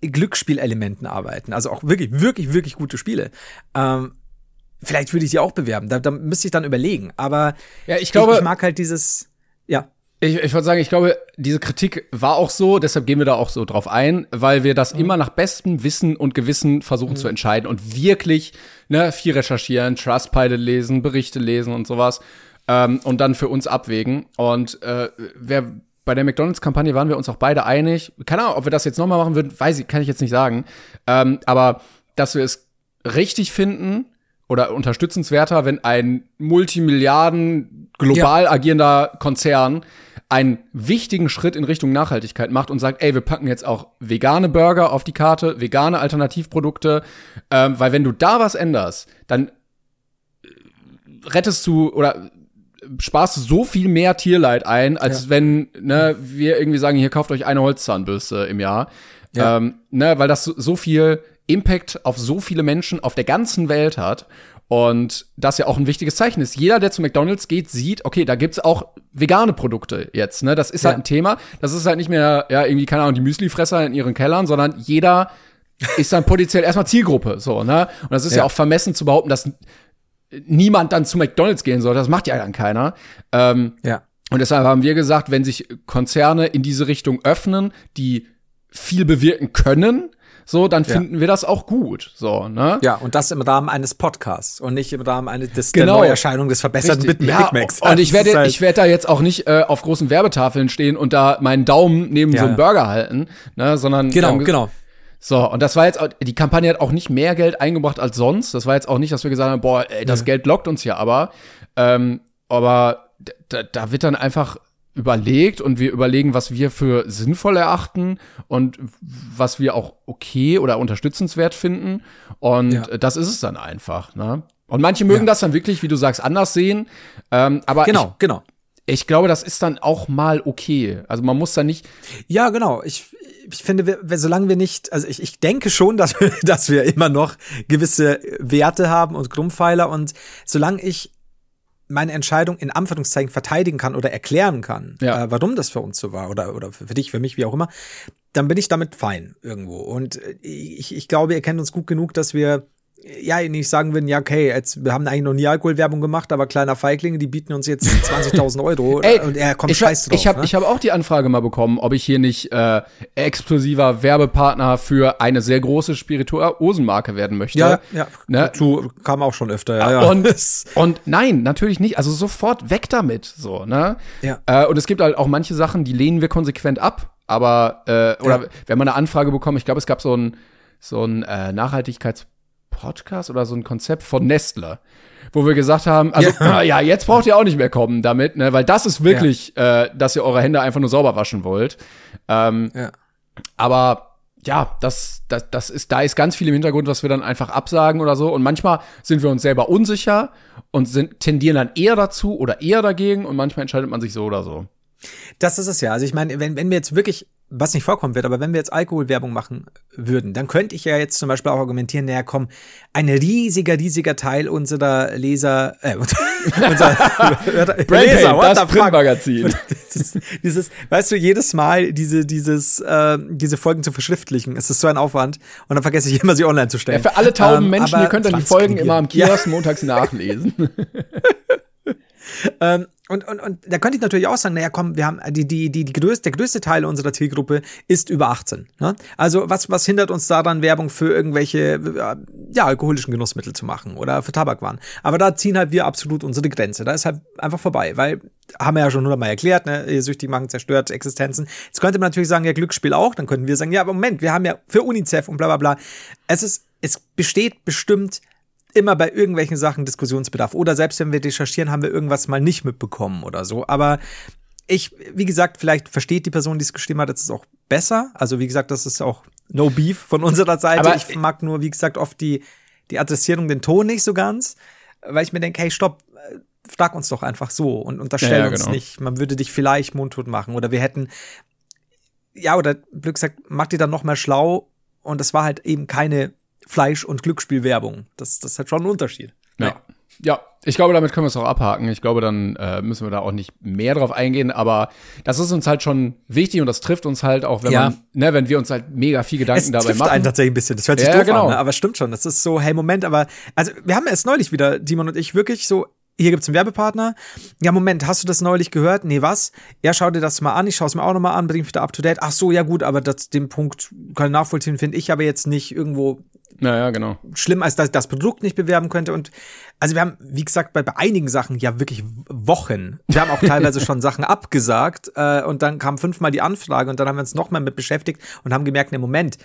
Glücksspielelementen arbeiten. Also auch wirklich, wirklich, wirklich gute Spiele. Ähm, vielleicht würde ich die auch bewerben. Da, da müsste ich dann überlegen. Aber ja, ich glaube, ich, ich mag halt dieses, ja. Ich, ich würde sagen, ich glaube, diese Kritik war auch so, deshalb gehen wir da auch so drauf ein, weil wir das mhm. immer nach bestem Wissen und Gewissen versuchen mhm. zu entscheiden und wirklich ne, viel recherchieren, Trustpilot lesen, Berichte lesen und sowas ähm, und dann für uns abwägen. Und äh, wer bei der McDonalds-Kampagne waren wir uns auch beide einig. Keine Ahnung, ob wir das jetzt nochmal machen würden, weiß ich, kann ich jetzt nicht sagen. Ähm, aber dass wir es richtig finden oder unterstützenswerter, wenn ein Multimilliarden global ja. agierender Konzern einen wichtigen Schritt in Richtung Nachhaltigkeit macht und sagt, ey, wir packen jetzt auch vegane Burger auf die Karte, vegane Alternativprodukte, ähm, weil wenn du da was änderst, dann rettest du oder sparst du so viel mehr Tierleid ein, als ja. wenn ne, wir irgendwie sagen, hier kauft euch eine Holzzahnbürste im Jahr. Ja. Ähm, ne, weil das so, so viel Impact auf so viele Menschen auf der ganzen Welt hat. Und das ja auch ein wichtiges Zeichen ist. Jeder, der zu McDonalds geht, sieht, okay, da gibt's auch vegane Produkte jetzt. Ne? Das ist ja. halt ein Thema. Das ist halt nicht mehr, ja, irgendwie, keine Ahnung, die Müslifresser in ihren Kellern, sondern jeder ist dann potenziell erstmal Zielgruppe. So, ne? Und das ist ja. ja auch vermessen zu behaupten, dass niemand dann zu McDonalds gehen soll. Das macht ja dann keiner. Ähm, ja. Und deshalb haben wir gesagt, wenn sich Konzerne in diese Richtung öffnen, die viel bewirken können, so, dann finden ja. wir das auch gut. So, ne? Ja, und das im Rahmen eines Podcasts und nicht im Rahmen eines des, genau. der Neuerscheinung des verbesserten Bit ja, Big Macs. Und ich werde halt ich werde da jetzt auch nicht äh, auf großen Werbetafeln stehen und da meinen Daumen neben ja, so einem Burger halten, ne, sondern Genau, genau. So, und das war jetzt, die Kampagne hat auch nicht mehr Geld eingebracht als sonst. Das war jetzt auch nicht, dass wir gesagt haben, boah, ey, das Geld lockt uns ja aber. Ähm, aber da, da wird dann einfach überlegt und wir überlegen, was wir für sinnvoll erachten und was wir auch okay oder unterstützenswert finden. Und ja. das ist es dann einfach. Ne? Und manche mögen ja. das dann wirklich, wie du sagst, anders sehen. Ähm, aber genau, ich, genau. Ich glaube, das ist dann auch mal okay. Also man muss da nicht. Ja, genau. Ich, ich finde, wir, wir, solange wir nicht, also ich, ich denke schon, dass wir, dass wir immer noch gewisse Werte haben und Grundpfeiler und solange ich meine Entscheidung in Anführungszeichen verteidigen kann oder erklären kann, ja. äh, warum das für uns so war oder, oder für dich, für mich, wie auch immer, dann bin ich damit fein irgendwo. Und äh, ich, ich glaube, ihr kennt uns gut genug, dass wir ja, nicht sagen würden, ja, okay, jetzt, wir haben eigentlich noch nie Alkoholwerbung gemacht, aber kleiner Feiglinge, die bieten uns jetzt 20.000 Euro Ey, und er kommt ich, scheiß drauf. Ich habe ne? ich hab auch die Anfrage mal bekommen, ob ich hier nicht äh, exklusiver Werbepartner für eine sehr große Spirituosenmarke werden möchte. Ja, ja. Ne? Zu, kam auch schon öfter, ja. ja. Und, und nein, natürlich nicht. Also sofort weg damit, so, ne? Ja. Äh, und es gibt halt auch manche Sachen, die lehnen wir konsequent ab. Aber, äh, oder ja. wenn man eine Anfrage bekommen, ich glaube, es gab so ein, so ein äh, Nachhaltigkeits Podcast oder so ein Konzept von Nestle, wo wir gesagt haben, also ja, ja jetzt braucht ihr auch nicht mehr kommen damit, ne, weil das ist wirklich, ja. äh, dass ihr eure Hände einfach nur sauber waschen wollt. Ähm, ja. Aber ja, das, das, das ist, da ist ganz viel im Hintergrund, was wir dann einfach absagen oder so. Und manchmal sind wir uns selber unsicher und sind, tendieren dann eher dazu oder eher dagegen und manchmal entscheidet man sich so oder so. Das ist es ja. Also ich meine, wenn, wenn wir jetzt wirklich was nicht vorkommen wird, aber wenn wir jetzt Alkoholwerbung machen würden, dann könnte ich ja jetzt zum Beispiel auch argumentieren, naja, komm, ein riesiger, riesiger Teil unserer Leser, äh, unser Leser, what das Printmagazin. Dieses, dieses, weißt du, jedes Mal diese, dieses, äh, diese Folgen zu verschriftlichen, es ist so ein Aufwand und dann vergesse ich immer, sie online zu stellen. Ja, für alle tauben ähm, Menschen, ihr könnt dann die Folgen immer am Kiosk ja. montags nachlesen. Ähm, und, und, und da könnte ich natürlich auch sagen, naja, komm, wir haben die, die, die, die größte, der größte Teil unserer Zielgruppe ist über 18. Ne? Also was, was hindert uns daran, Werbung für irgendwelche ja, alkoholischen Genussmittel zu machen oder für Tabakwaren? Aber da ziehen halt wir absolut unsere Grenze. Da ist halt einfach vorbei, weil haben wir ja schon hundertmal erklärt, ne, süchtig machen zerstört Existenzen. Jetzt könnte man natürlich sagen, ja, Glücksspiel auch. Dann könnten wir sagen, ja, aber Moment, wir haben ja für UNICEF und bla bla bla. Es ist, es besteht bestimmt immer bei irgendwelchen Sachen Diskussionsbedarf. Oder selbst wenn wir recherchieren, haben wir irgendwas mal nicht mitbekommen oder so. Aber ich, wie gesagt, vielleicht versteht die Person, die es geschrieben hat, das ist auch besser. Also, wie gesagt, das ist auch no beef von unserer Seite. Aber ich mag nur, wie gesagt, oft die, die Adressierung, den Ton nicht so ganz, weil ich mir denke, hey, stopp, äh, frag uns doch einfach so und unterstell ja, ja, uns genau. nicht, man würde dich vielleicht mundtot machen oder wir hätten, ja, oder blöd gesagt, mach die dann noch mal schlau und das war halt eben keine Fleisch- und Glücksspielwerbung. Das, das hat schon einen Unterschied. Ja. ja. ich glaube, damit können wir es auch abhaken. Ich glaube, dann äh, müssen wir da auch nicht mehr drauf eingehen, aber das ist uns halt schon wichtig und das trifft uns halt auch, wenn ja. man, ne, wenn wir uns halt mega viel Gedanken es dabei trifft machen. einen tatsächlich ein bisschen. Das hört sich ja, doof genau. an, ne? aber stimmt schon. Das ist so, hey, Moment, aber also wir haben erst neulich wieder, Dimon und ich, wirklich so hier gibt's einen Werbepartner. Ja, Moment, hast du das neulich gehört? Nee, was? Ja, schau dir das mal an. Ich schaue es mir auch nochmal an, bring mich da up to date. Ach so, ja gut, aber das, den Punkt kann ich nachvollziehen, finde ich aber jetzt nicht irgendwo naja, genau. Schlimm, als dass ich das Produkt nicht bewerben könnte. Und also wir haben, wie gesagt, bei, bei einigen Sachen ja wirklich Wochen. Wir haben auch teilweise schon Sachen abgesagt äh, und dann kam fünfmal die Anfrage und dann haben wir uns nochmal mit beschäftigt und haben gemerkt, ne Moment,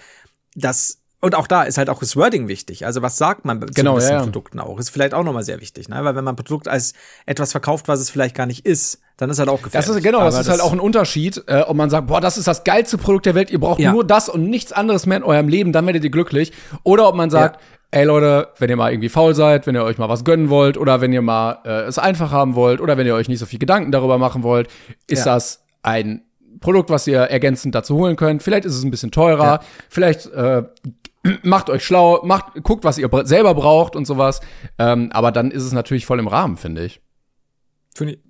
das und auch da ist halt auch das Wording wichtig. Also was sagt man genau, zu gewissen ja, Produkten auch? Ist vielleicht auch nochmal sehr wichtig, ne? Weil wenn man ein Produkt als etwas verkauft, was es vielleicht gar nicht ist, dann ist halt auch gefährlich. Das ist genau, das ist halt auch ein Unterschied, äh, ob man sagt, boah, das ist das geilste Produkt der Welt, ihr braucht ja. nur das und nichts anderes mehr in eurem Leben, dann werdet ihr glücklich. Oder ob man sagt, ja. ey Leute, wenn ihr mal irgendwie faul seid, wenn ihr euch mal was gönnen wollt oder wenn ihr mal äh, es einfach haben wollt oder wenn ihr euch nicht so viel Gedanken darüber machen wollt, ist das ein Produkt, was ihr ergänzend dazu holen könnt. Vielleicht ist es ein bisschen teurer, ja. vielleicht äh, macht euch schlau, macht, guckt, was ihr selber braucht und sowas. Ähm, aber dann ist es natürlich voll im Rahmen, finde ich.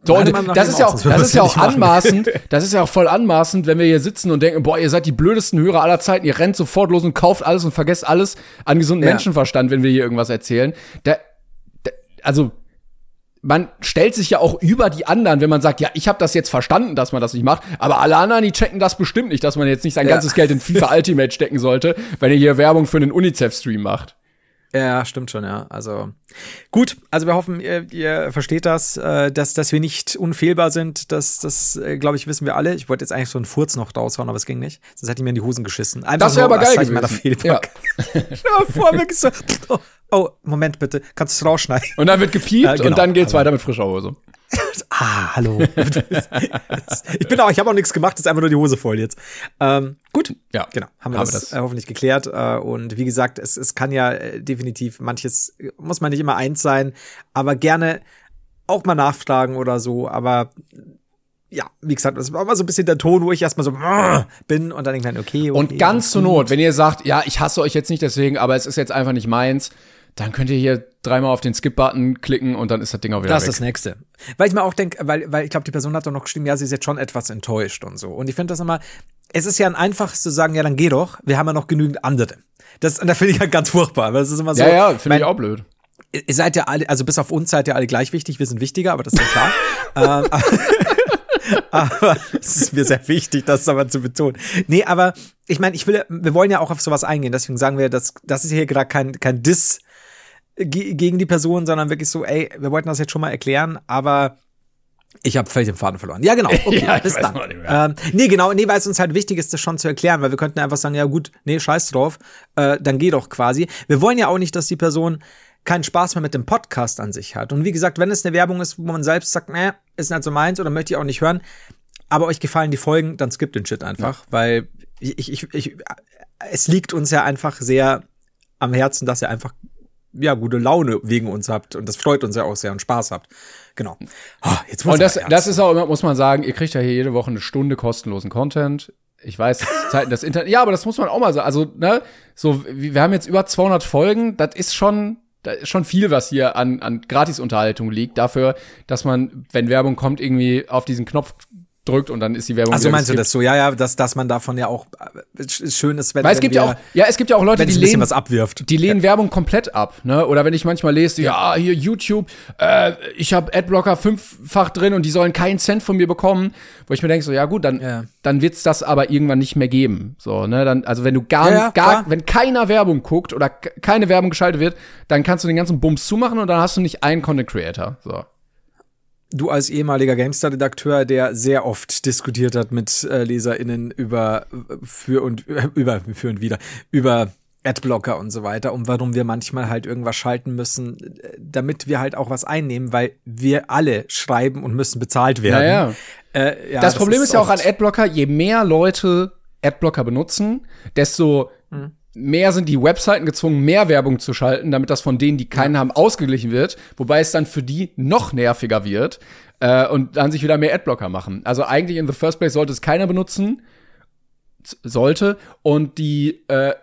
So, und das ist ja auch, das ist ja auch anmaßend, das ist ja auch voll anmaßend, wenn wir hier sitzen und denken, boah, ihr seid die blödesten Hörer aller Zeiten, ihr rennt sofort los und kauft alles und vergesst alles an gesunden ja. Menschenverstand, wenn wir hier irgendwas erzählen. Da, da, also, man stellt sich ja auch über die anderen, wenn man sagt, ja, ich habe das jetzt verstanden, dass man das nicht macht, aber alle anderen, die checken das bestimmt nicht, dass man jetzt nicht sein ja. ganzes Geld in FIFA Ultimate stecken sollte, wenn ihr hier Werbung für einen UNICEF-Stream macht. Ja, stimmt schon, ja. Also gut, also wir hoffen, ihr, ihr versteht das, äh, dass, dass wir nicht unfehlbar sind. Das, das äh, glaube ich, wissen wir alle. Ich wollte jetzt eigentlich so einen Furz noch raushauen, aber es ging nicht. Sonst hätte ich mir in die Hosen geschissen. Einfach das wäre aber geil gewesen. Ja. Stell dir vor, wirklich so. Oh, Moment bitte, kannst du es rausschneiden? Und dann wird gepiept äh, genau, und dann geht's weiter mit frischer Hose. ah, hallo. ich bin auch, ich habe auch nichts gemacht, ist einfach nur die Hose voll jetzt. Ähm, gut, ja, genau, haben wir haben das, das. Äh, hoffentlich geklärt. Äh, und wie gesagt, es, es kann ja äh, definitiv manches muss man nicht immer eins sein, aber gerne auch mal nachfragen oder so. Aber ja, wie gesagt, das war mal so ein bisschen der Ton, wo ich erstmal so bin und dann denke ich okay, okay. Und ganz zur Not, wenn ihr sagt, ja, ich hasse euch jetzt nicht deswegen, aber es ist jetzt einfach nicht meins, dann könnt ihr hier dreimal auf den Skip-Button klicken und dann ist das Ding auch wieder Das ist das Nächste. Weil ich mir auch denke, weil, weil ich glaube, die Person hat doch noch geschrieben, ja, sie ist jetzt schon etwas enttäuscht und so. Und ich finde das immer, es ist ja ein einfaches zu sagen, ja, dann geh doch, wir haben ja noch genügend andere. Das, und da finde ich halt ganz furchtbar, weil es ist immer so. Ja, ja, finde ich auch blöd. Ihr seid ja alle, also bis auf uns seid ihr alle gleich wichtig, wir sind wichtiger, aber das ist ja klar. ähm, aber es ist mir sehr wichtig, das aber zu betonen. Nee, aber ich meine, ich will, wir wollen ja auch auf sowas eingehen, deswegen sagen wir, dass das ist hier gerade kein, kein Diss gegen die Person, sondern wirklich so, ey, wir wollten das jetzt schon mal erklären, aber ich habe völlig den Faden verloren. Ja, genau. Okay, ja, bis dann. Ähm, nee, genau. Nee, weil es uns halt wichtig ist, das schon zu erklären, weil wir könnten einfach sagen, ja gut, nee, scheiß drauf, äh, dann geh doch quasi. Wir wollen ja auch nicht, dass die Person keinen Spaß mehr mit dem Podcast an sich hat. Und wie gesagt, wenn es eine Werbung ist, wo man selbst sagt, nee, ist nicht so meins oder möchte ich auch nicht hören, aber euch gefallen die Folgen, dann skippt den Shit einfach, ja. weil ich, ich, ich, es liegt uns ja einfach sehr am Herzen, dass ihr einfach ja, gute Laune wegen uns habt. Und das freut uns ja auch sehr und Spaß habt. Genau. Oh, jetzt und das, das ist auch immer, muss man sagen, ihr kriegt ja hier jede Woche eine Stunde kostenlosen Content. Ich weiß, Zeiten des Internet. Ja, aber das muss man auch mal sagen. Also, ne, so, wir haben jetzt über 200 Folgen. Das ist schon, da ist schon viel, was hier an, an Gratisunterhaltung liegt. Dafür, dass man, wenn Werbung kommt, irgendwie auf diesen Knopf drückt und dann ist die Werbung. Also meinst du das so? Ja, ja, dass, dass man davon ja auch äh, schön ist, wenn, Weil es gibt ja auch, ja, es gibt ja auch Leute, die lehnen was abwirft. Die lehnen ja. Werbung komplett ab, ne? Oder wenn ich manchmal lese, ja, hier YouTube, äh, ich habe Adblocker fünffach drin und die sollen keinen Cent von mir bekommen, wo ich mir denke so, ja gut, dann ja. dann wird's das aber irgendwann nicht mehr geben, so, ne? Dann also wenn du gar ja, gar wenn keiner Werbung guckt oder keine Werbung geschaltet wird, dann kannst du den ganzen Bums zumachen und dann hast du nicht einen Content Creator, so du als ehemaliger GameStar-Redakteur, der sehr oft diskutiert hat mit äh, LeserInnen über für und über für und wieder über Adblocker und so weiter und warum wir manchmal halt irgendwas schalten müssen, damit wir halt auch was einnehmen, weil wir alle schreiben und müssen bezahlt werden. Ja, ja. Äh, ja das, das, Problem ist, ist ja auch an Adblocker, je mehr Leute Adblocker benutzen, desto hm mehr sind die Webseiten gezwungen, mehr Werbung zu schalten, damit das von denen, die keinen haben, ausgeglichen wird, wobei es dann für die noch nerviger wird äh, und dann sich wieder mehr Adblocker machen. Also eigentlich in the first place sollte es keiner benutzen, sollte und die äh,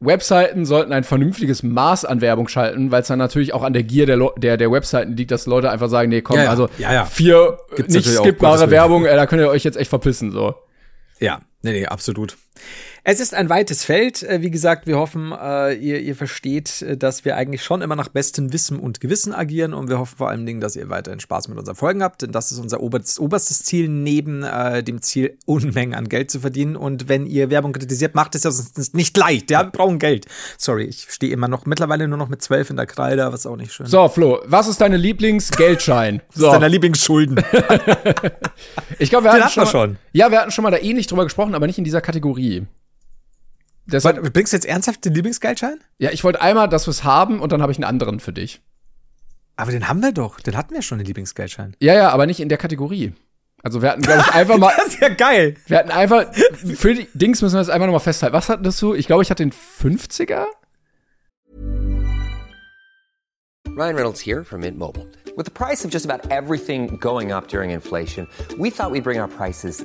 Webseiten sollten ein vernünftiges Maß an Werbung schalten, weil es dann natürlich auch an der Gier der, der, der Webseiten liegt, dass Leute einfach sagen, nee, komm, ja, ja. also ja, vier Gibt's nicht skippbare Werbung, äh, da könnt ihr euch jetzt echt verpissen, so. Ja, nee, nee, absolut. Es ist ein weites Feld. Äh, wie gesagt, wir hoffen, äh, ihr, ihr versteht, äh, dass wir eigentlich schon immer nach bestem Wissen und Gewissen agieren und wir hoffen vor allen Dingen, dass ihr weiterhin Spaß mit unseren Folgen habt, denn das ist unser oberstes, oberstes Ziel, neben äh, dem Ziel, Unmengen an Geld zu verdienen. Und wenn ihr Werbung kritisiert, macht es ja sonst nicht leicht. Ja, wir brauchen Geld. Sorry, ich stehe immer noch, mittlerweile nur noch mit zwölf in der Kreide, was auch nicht schön. So, Flo, was ist deine Lieblingsgeldschein? So. was ist deine Lieblingsschulden? ich glaube, wir hatten, hatten schon, schon. Ja, wir hatten schon mal da ähnlich drüber gesprochen, aber nicht in dieser Kategorie. Deshalb, Warte, bringst du jetzt ernsthaft den Lieblingsgeldschein? Ja, ich wollte einmal, dass wir es haben und dann habe ich einen anderen für dich. Aber den haben wir doch. Den hatten wir schon, den Lieblingsgeldschein. Ja, ja, aber nicht in der Kategorie. Also wir hatten, glaube ich, einfach mal. das ist ja geil. Wir hatten einfach, für die Dings müssen wir das einfach nochmal festhalten. Was hattest du? Ich glaube, ich hatte den 50er. Ryan Reynolds here from Mint Mobile. With the price of just about everything going up during inflation, we thought we'd bring our prices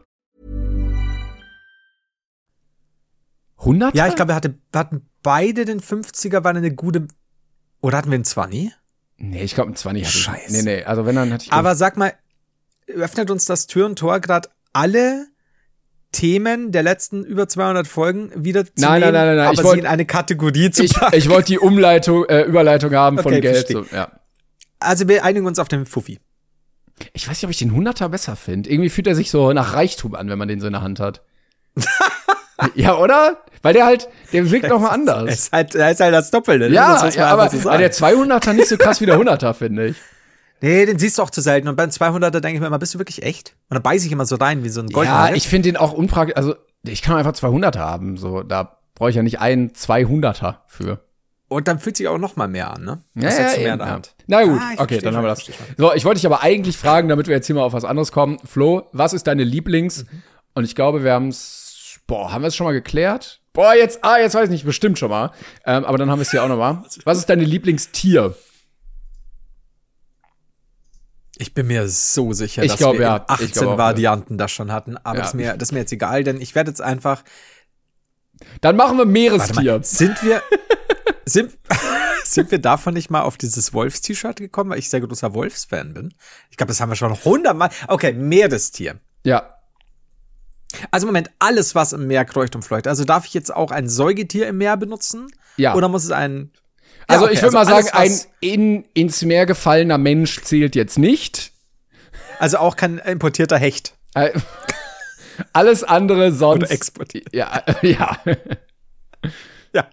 100? Ja, ich glaube, wir hatte, wir hatten beide den 50er, war eine gute. Oder hatten wir einen 20? Nee, ich glaube, ein 20 hatte ich. Scheiße. Nee, nee, also wenn dann hatte ich. Aber sag mal, öffnet uns das Tür und Tor gerade alle Themen der letzten über 200 Folgen wieder zu Nein, nehmen, nein, nein, nein, aber ich sie wollt- in eine Kategorie zu ich, packen? ich wollte die Umleitung, äh, Überleitung haben von Okay, Geld. verstehe. So, ja. also wir einigen uns auf den Fuffi. Ich weiß nicht, ob ich den 100er besser finde. Irgendwie fühlt er sich so nach Reichtum an, wenn man den so in der Hand hat. ja, oder? Weil der halt, der wirkt noch mal Er anders. ist halt, er ist halt das Doppelte. Ne? Ja, Das ja aber, so der 200er nicht so krass wie der 100er, finde ich. Nee, den siehst du auch zu selten. Und beim 200er denke ich mir immer, bist du wirklich echt? Und dann beiße ich immer so rein wie so ein Ja, Goldnagel. ich finde den auch unpraktisch. Also, ich kann einfach 200er haben. So, da brauche ich ja nicht einen 200er für. Und dann fühlt sich auch noch mal mehr an, ne? Ja, Das ja, mehr eben, ja. Na gut, Ah, okay, dann haben wir das. So, ich wollte dich aber eigentlich fragen, damit wir jetzt hier mal auf was anderes kommen. Flo, was ist deine Lieblings? Mhm. Und ich glaube, wir haben es, boah, haben wir es schon mal geklärt? Boah, jetzt, ah, jetzt weiß ich nicht, bestimmt schon mal. Ähm, aber dann haben wir es hier auch noch mal. Was ist deine Lieblingstier? Ich bin mir so sicher, Ich dass glaub, wir ja. in Ich 18 glaub Varianten das schon hatten. Aber Ja. das, ist mir, das ist mir jetzt egal, denn ich werde jetzt einfach. Dann machen wir Meerestier. mal, sind wir. Sind, sind wir davon nicht mal auf dieses Wolfs-T-Shirt gekommen, weil ich sehr großer Wolfs-Fan bin? Ich glaube, das haben wir schon hundertmal. Okay, Meerestier. Ja. Also Moment, alles, was im Meer kreucht und fleucht. Also darf ich jetzt auch ein Säugetier im Meer benutzen? Ja. Oder muss es ein. Also Ja, okay, ich würde mal sagen, alles, ein in, ins Meer gefallener Mensch zählt jetzt nicht. Also auch kein importierter Hecht. Äh, Alles andere sonst. Oder exportiert. Ja, ja. Ja.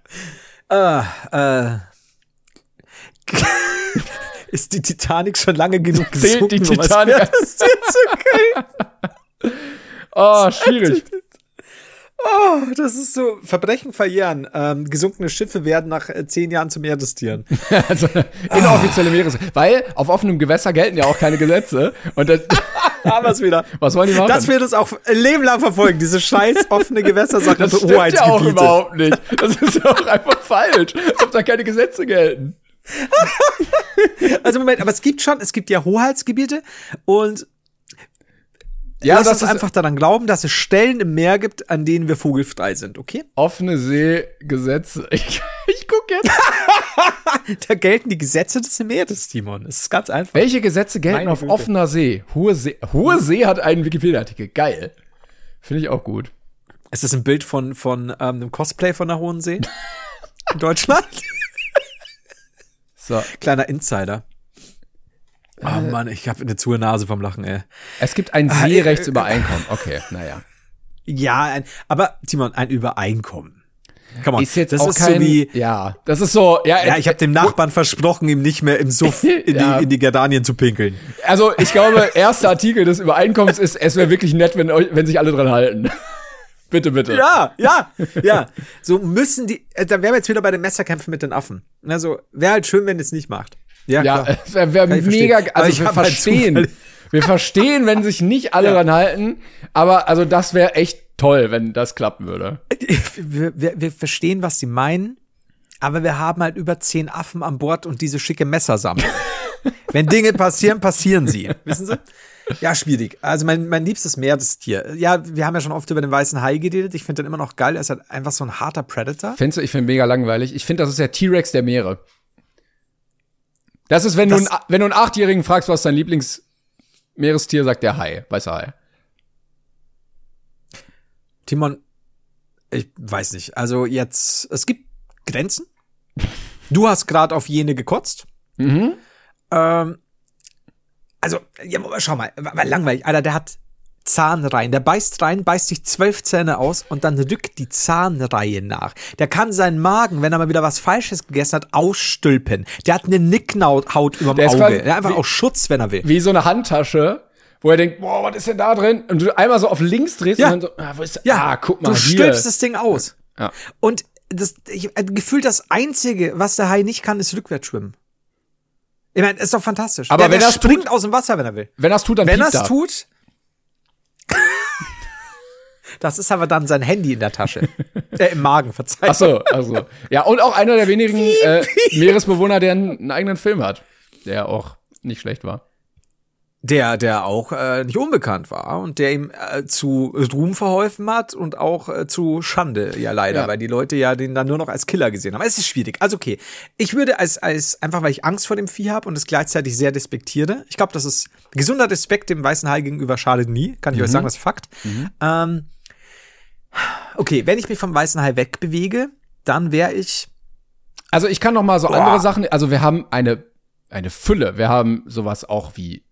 Äh, äh. Ist die Titanic schon lange genug Zählt die gesunken, um als Titanic jetzt okay? Oh, schwierig. Oh, das ist so Verbrechen verjähren. Ähm, gesunkene Schiffe werden nach äh, zehn Jahren zu Meerestieren. Also inoffizielle Meeres. Weil auf offenem Gewässer gelten ja auch keine Gesetze. Und das, Haben wir es wieder. was wollen die machen? Das wird uns auch Leben lang verfolgen, diese scheiß offene Gewässersache das stimmt ja auch überhaupt nicht. Das ist ja auch einfach falsch. Als ob da keine Gesetze gelten. Also Moment, aber es gibt schon, es gibt ja Hoheitsgebiete und Ja, lass das uns ist einfach daran glauben, dass es Stellen im Meer gibt, an denen wir vogelfrei sind, okay? offene Seegesetze. Ich, ich guck jetzt. Da gelten die Gesetze des Meeres, Timon. Es ist ganz einfach. Welche Gesetze gelten Meine auf Güte. offener See? Hohe See. Hohe See hat einen Wikipedia-Artikel. Geil. Finde ich auch gut. Ist das ein Bild von, von ähm, einem Cosplay von der Hohen See? In Deutschland? So. Kleiner Insider. Oh Mann, ich habe eine zu Nase vom Lachen, ey. Es gibt ein Ah, äh, Seerechtsübereinkommen. Okay, naja. Ja, ein, aber Timon, ein Übereinkommen. Come on, Ist jetzt das auch ist kein, so wie, ja, das ist so, ja, ja, ich habe dem Nachbarn versprochen, ihm nicht mehr im Suff in, Ja. die, in die Gardanien zu pinkeln. Also ich glaube, erster Artikel des Übereinkommens ist, es wäre wirklich nett, wenn, euch- wenn sich alle dran halten. bitte, bitte. Ja, ja, ja. So müssen die, äh, da wären wir jetzt wieder bei den Messerkämpfen mit den Affen. Also, wäre halt schön, wenn es nicht macht. Ja, Ja, klar. es wäre wär Kann ich mega, verstehen. Also ich wir halt verstehen, wir verstehen, wenn sich nicht alle Ja. dran halten, aber also das wäre echt toll, wenn das klappen würde. wir, wir, wir verstehen, was sie meinen, aber wir haben halt über zehn Affen an Bord und diese schicke Messersammlung. Wenn Dinge passieren, passieren sie. Wissen Sie? Ja, schwierig. Also mein, mein liebstes Meerestier. Ja, wir haben ja schon oft über den weißen Hai geredet. Ich finde den immer noch geil. Er ist halt einfach so ein harter Predator. Findest du, ich finde mega langweilig. Ich finde, das ist der T-Rex der Meere. Das ist, wenn, du, Das- einen, wenn du einen Achtjährigen fragst, was dein Lieblingsmeerestier, sagt der Hai, weißer Hai. Timon, ich weiß nicht. Also jetzt, es gibt Grenzen. Du hast gerade auf jene gekotzt. Mhm. Ähm, also, ja, schau mal, war langweilig. Alter, der hat Zahnreihen. Der beißt rein, beißt sich zwölf Zähne aus und dann rückt die Zahnreihe nach. Der kann seinen Magen, wenn er mal wieder was Falsches gegessen hat, ausstülpen. Der hat eine Nickhaut überm Der ist Auge. quasi- Der hat einfach wie- auch Schutz, wenn er will. Wie so eine Handtasche, wo er denkt, boah, was ist denn da drin? Und du einmal so auf links drehst Ja. und dann so, ah, wo ist der? ah, guck mal du hier. stülpst das Ding aus. Ja. Und das, ich, äh, gefühlt das Einzige, was der Hai nicht kann, ist rückwärts schwimmen. Ich meine, ist doch fantastisch. Aber der, wenn das springt aus dem Wasser, wenn er will. Wenn das tut, dann Wenn er. tut. Das ist aber dann sein Handy in der Tasche. äh, Im Magen, verzeihung. Ach so, ach so. Ja, und auch einer der wenigen äh, Meeresbewohner, der einen, einen eigenen Film hat, der auch nicht schlecht war. Der, der auch äh, nicht unbekannt war und der ihm äh, zu Ruhm verholfen hat und auch äh, zu Schande, ja leider, Ja. weil die Leute ja den dann nur noch als Killer gesehen haben. Es ist schwierig. Also okay, ich würde als, als einfach, weil ich Angst vor dem Vieh habe und es gleichzeitig sehr despektiere. Ich glaube, das ist gesunder Respekt dem weißen Hai gegenüber schadet nie, kann ich euch sagen, das ist Fakt. Ähm, okay, wenn ich mich vom weißen Hai wegbewege, dann wäre ich Also ich kann noch mal so andere Sachen, also wir haben eine, eine Fülle. Wir haben sowas auch wie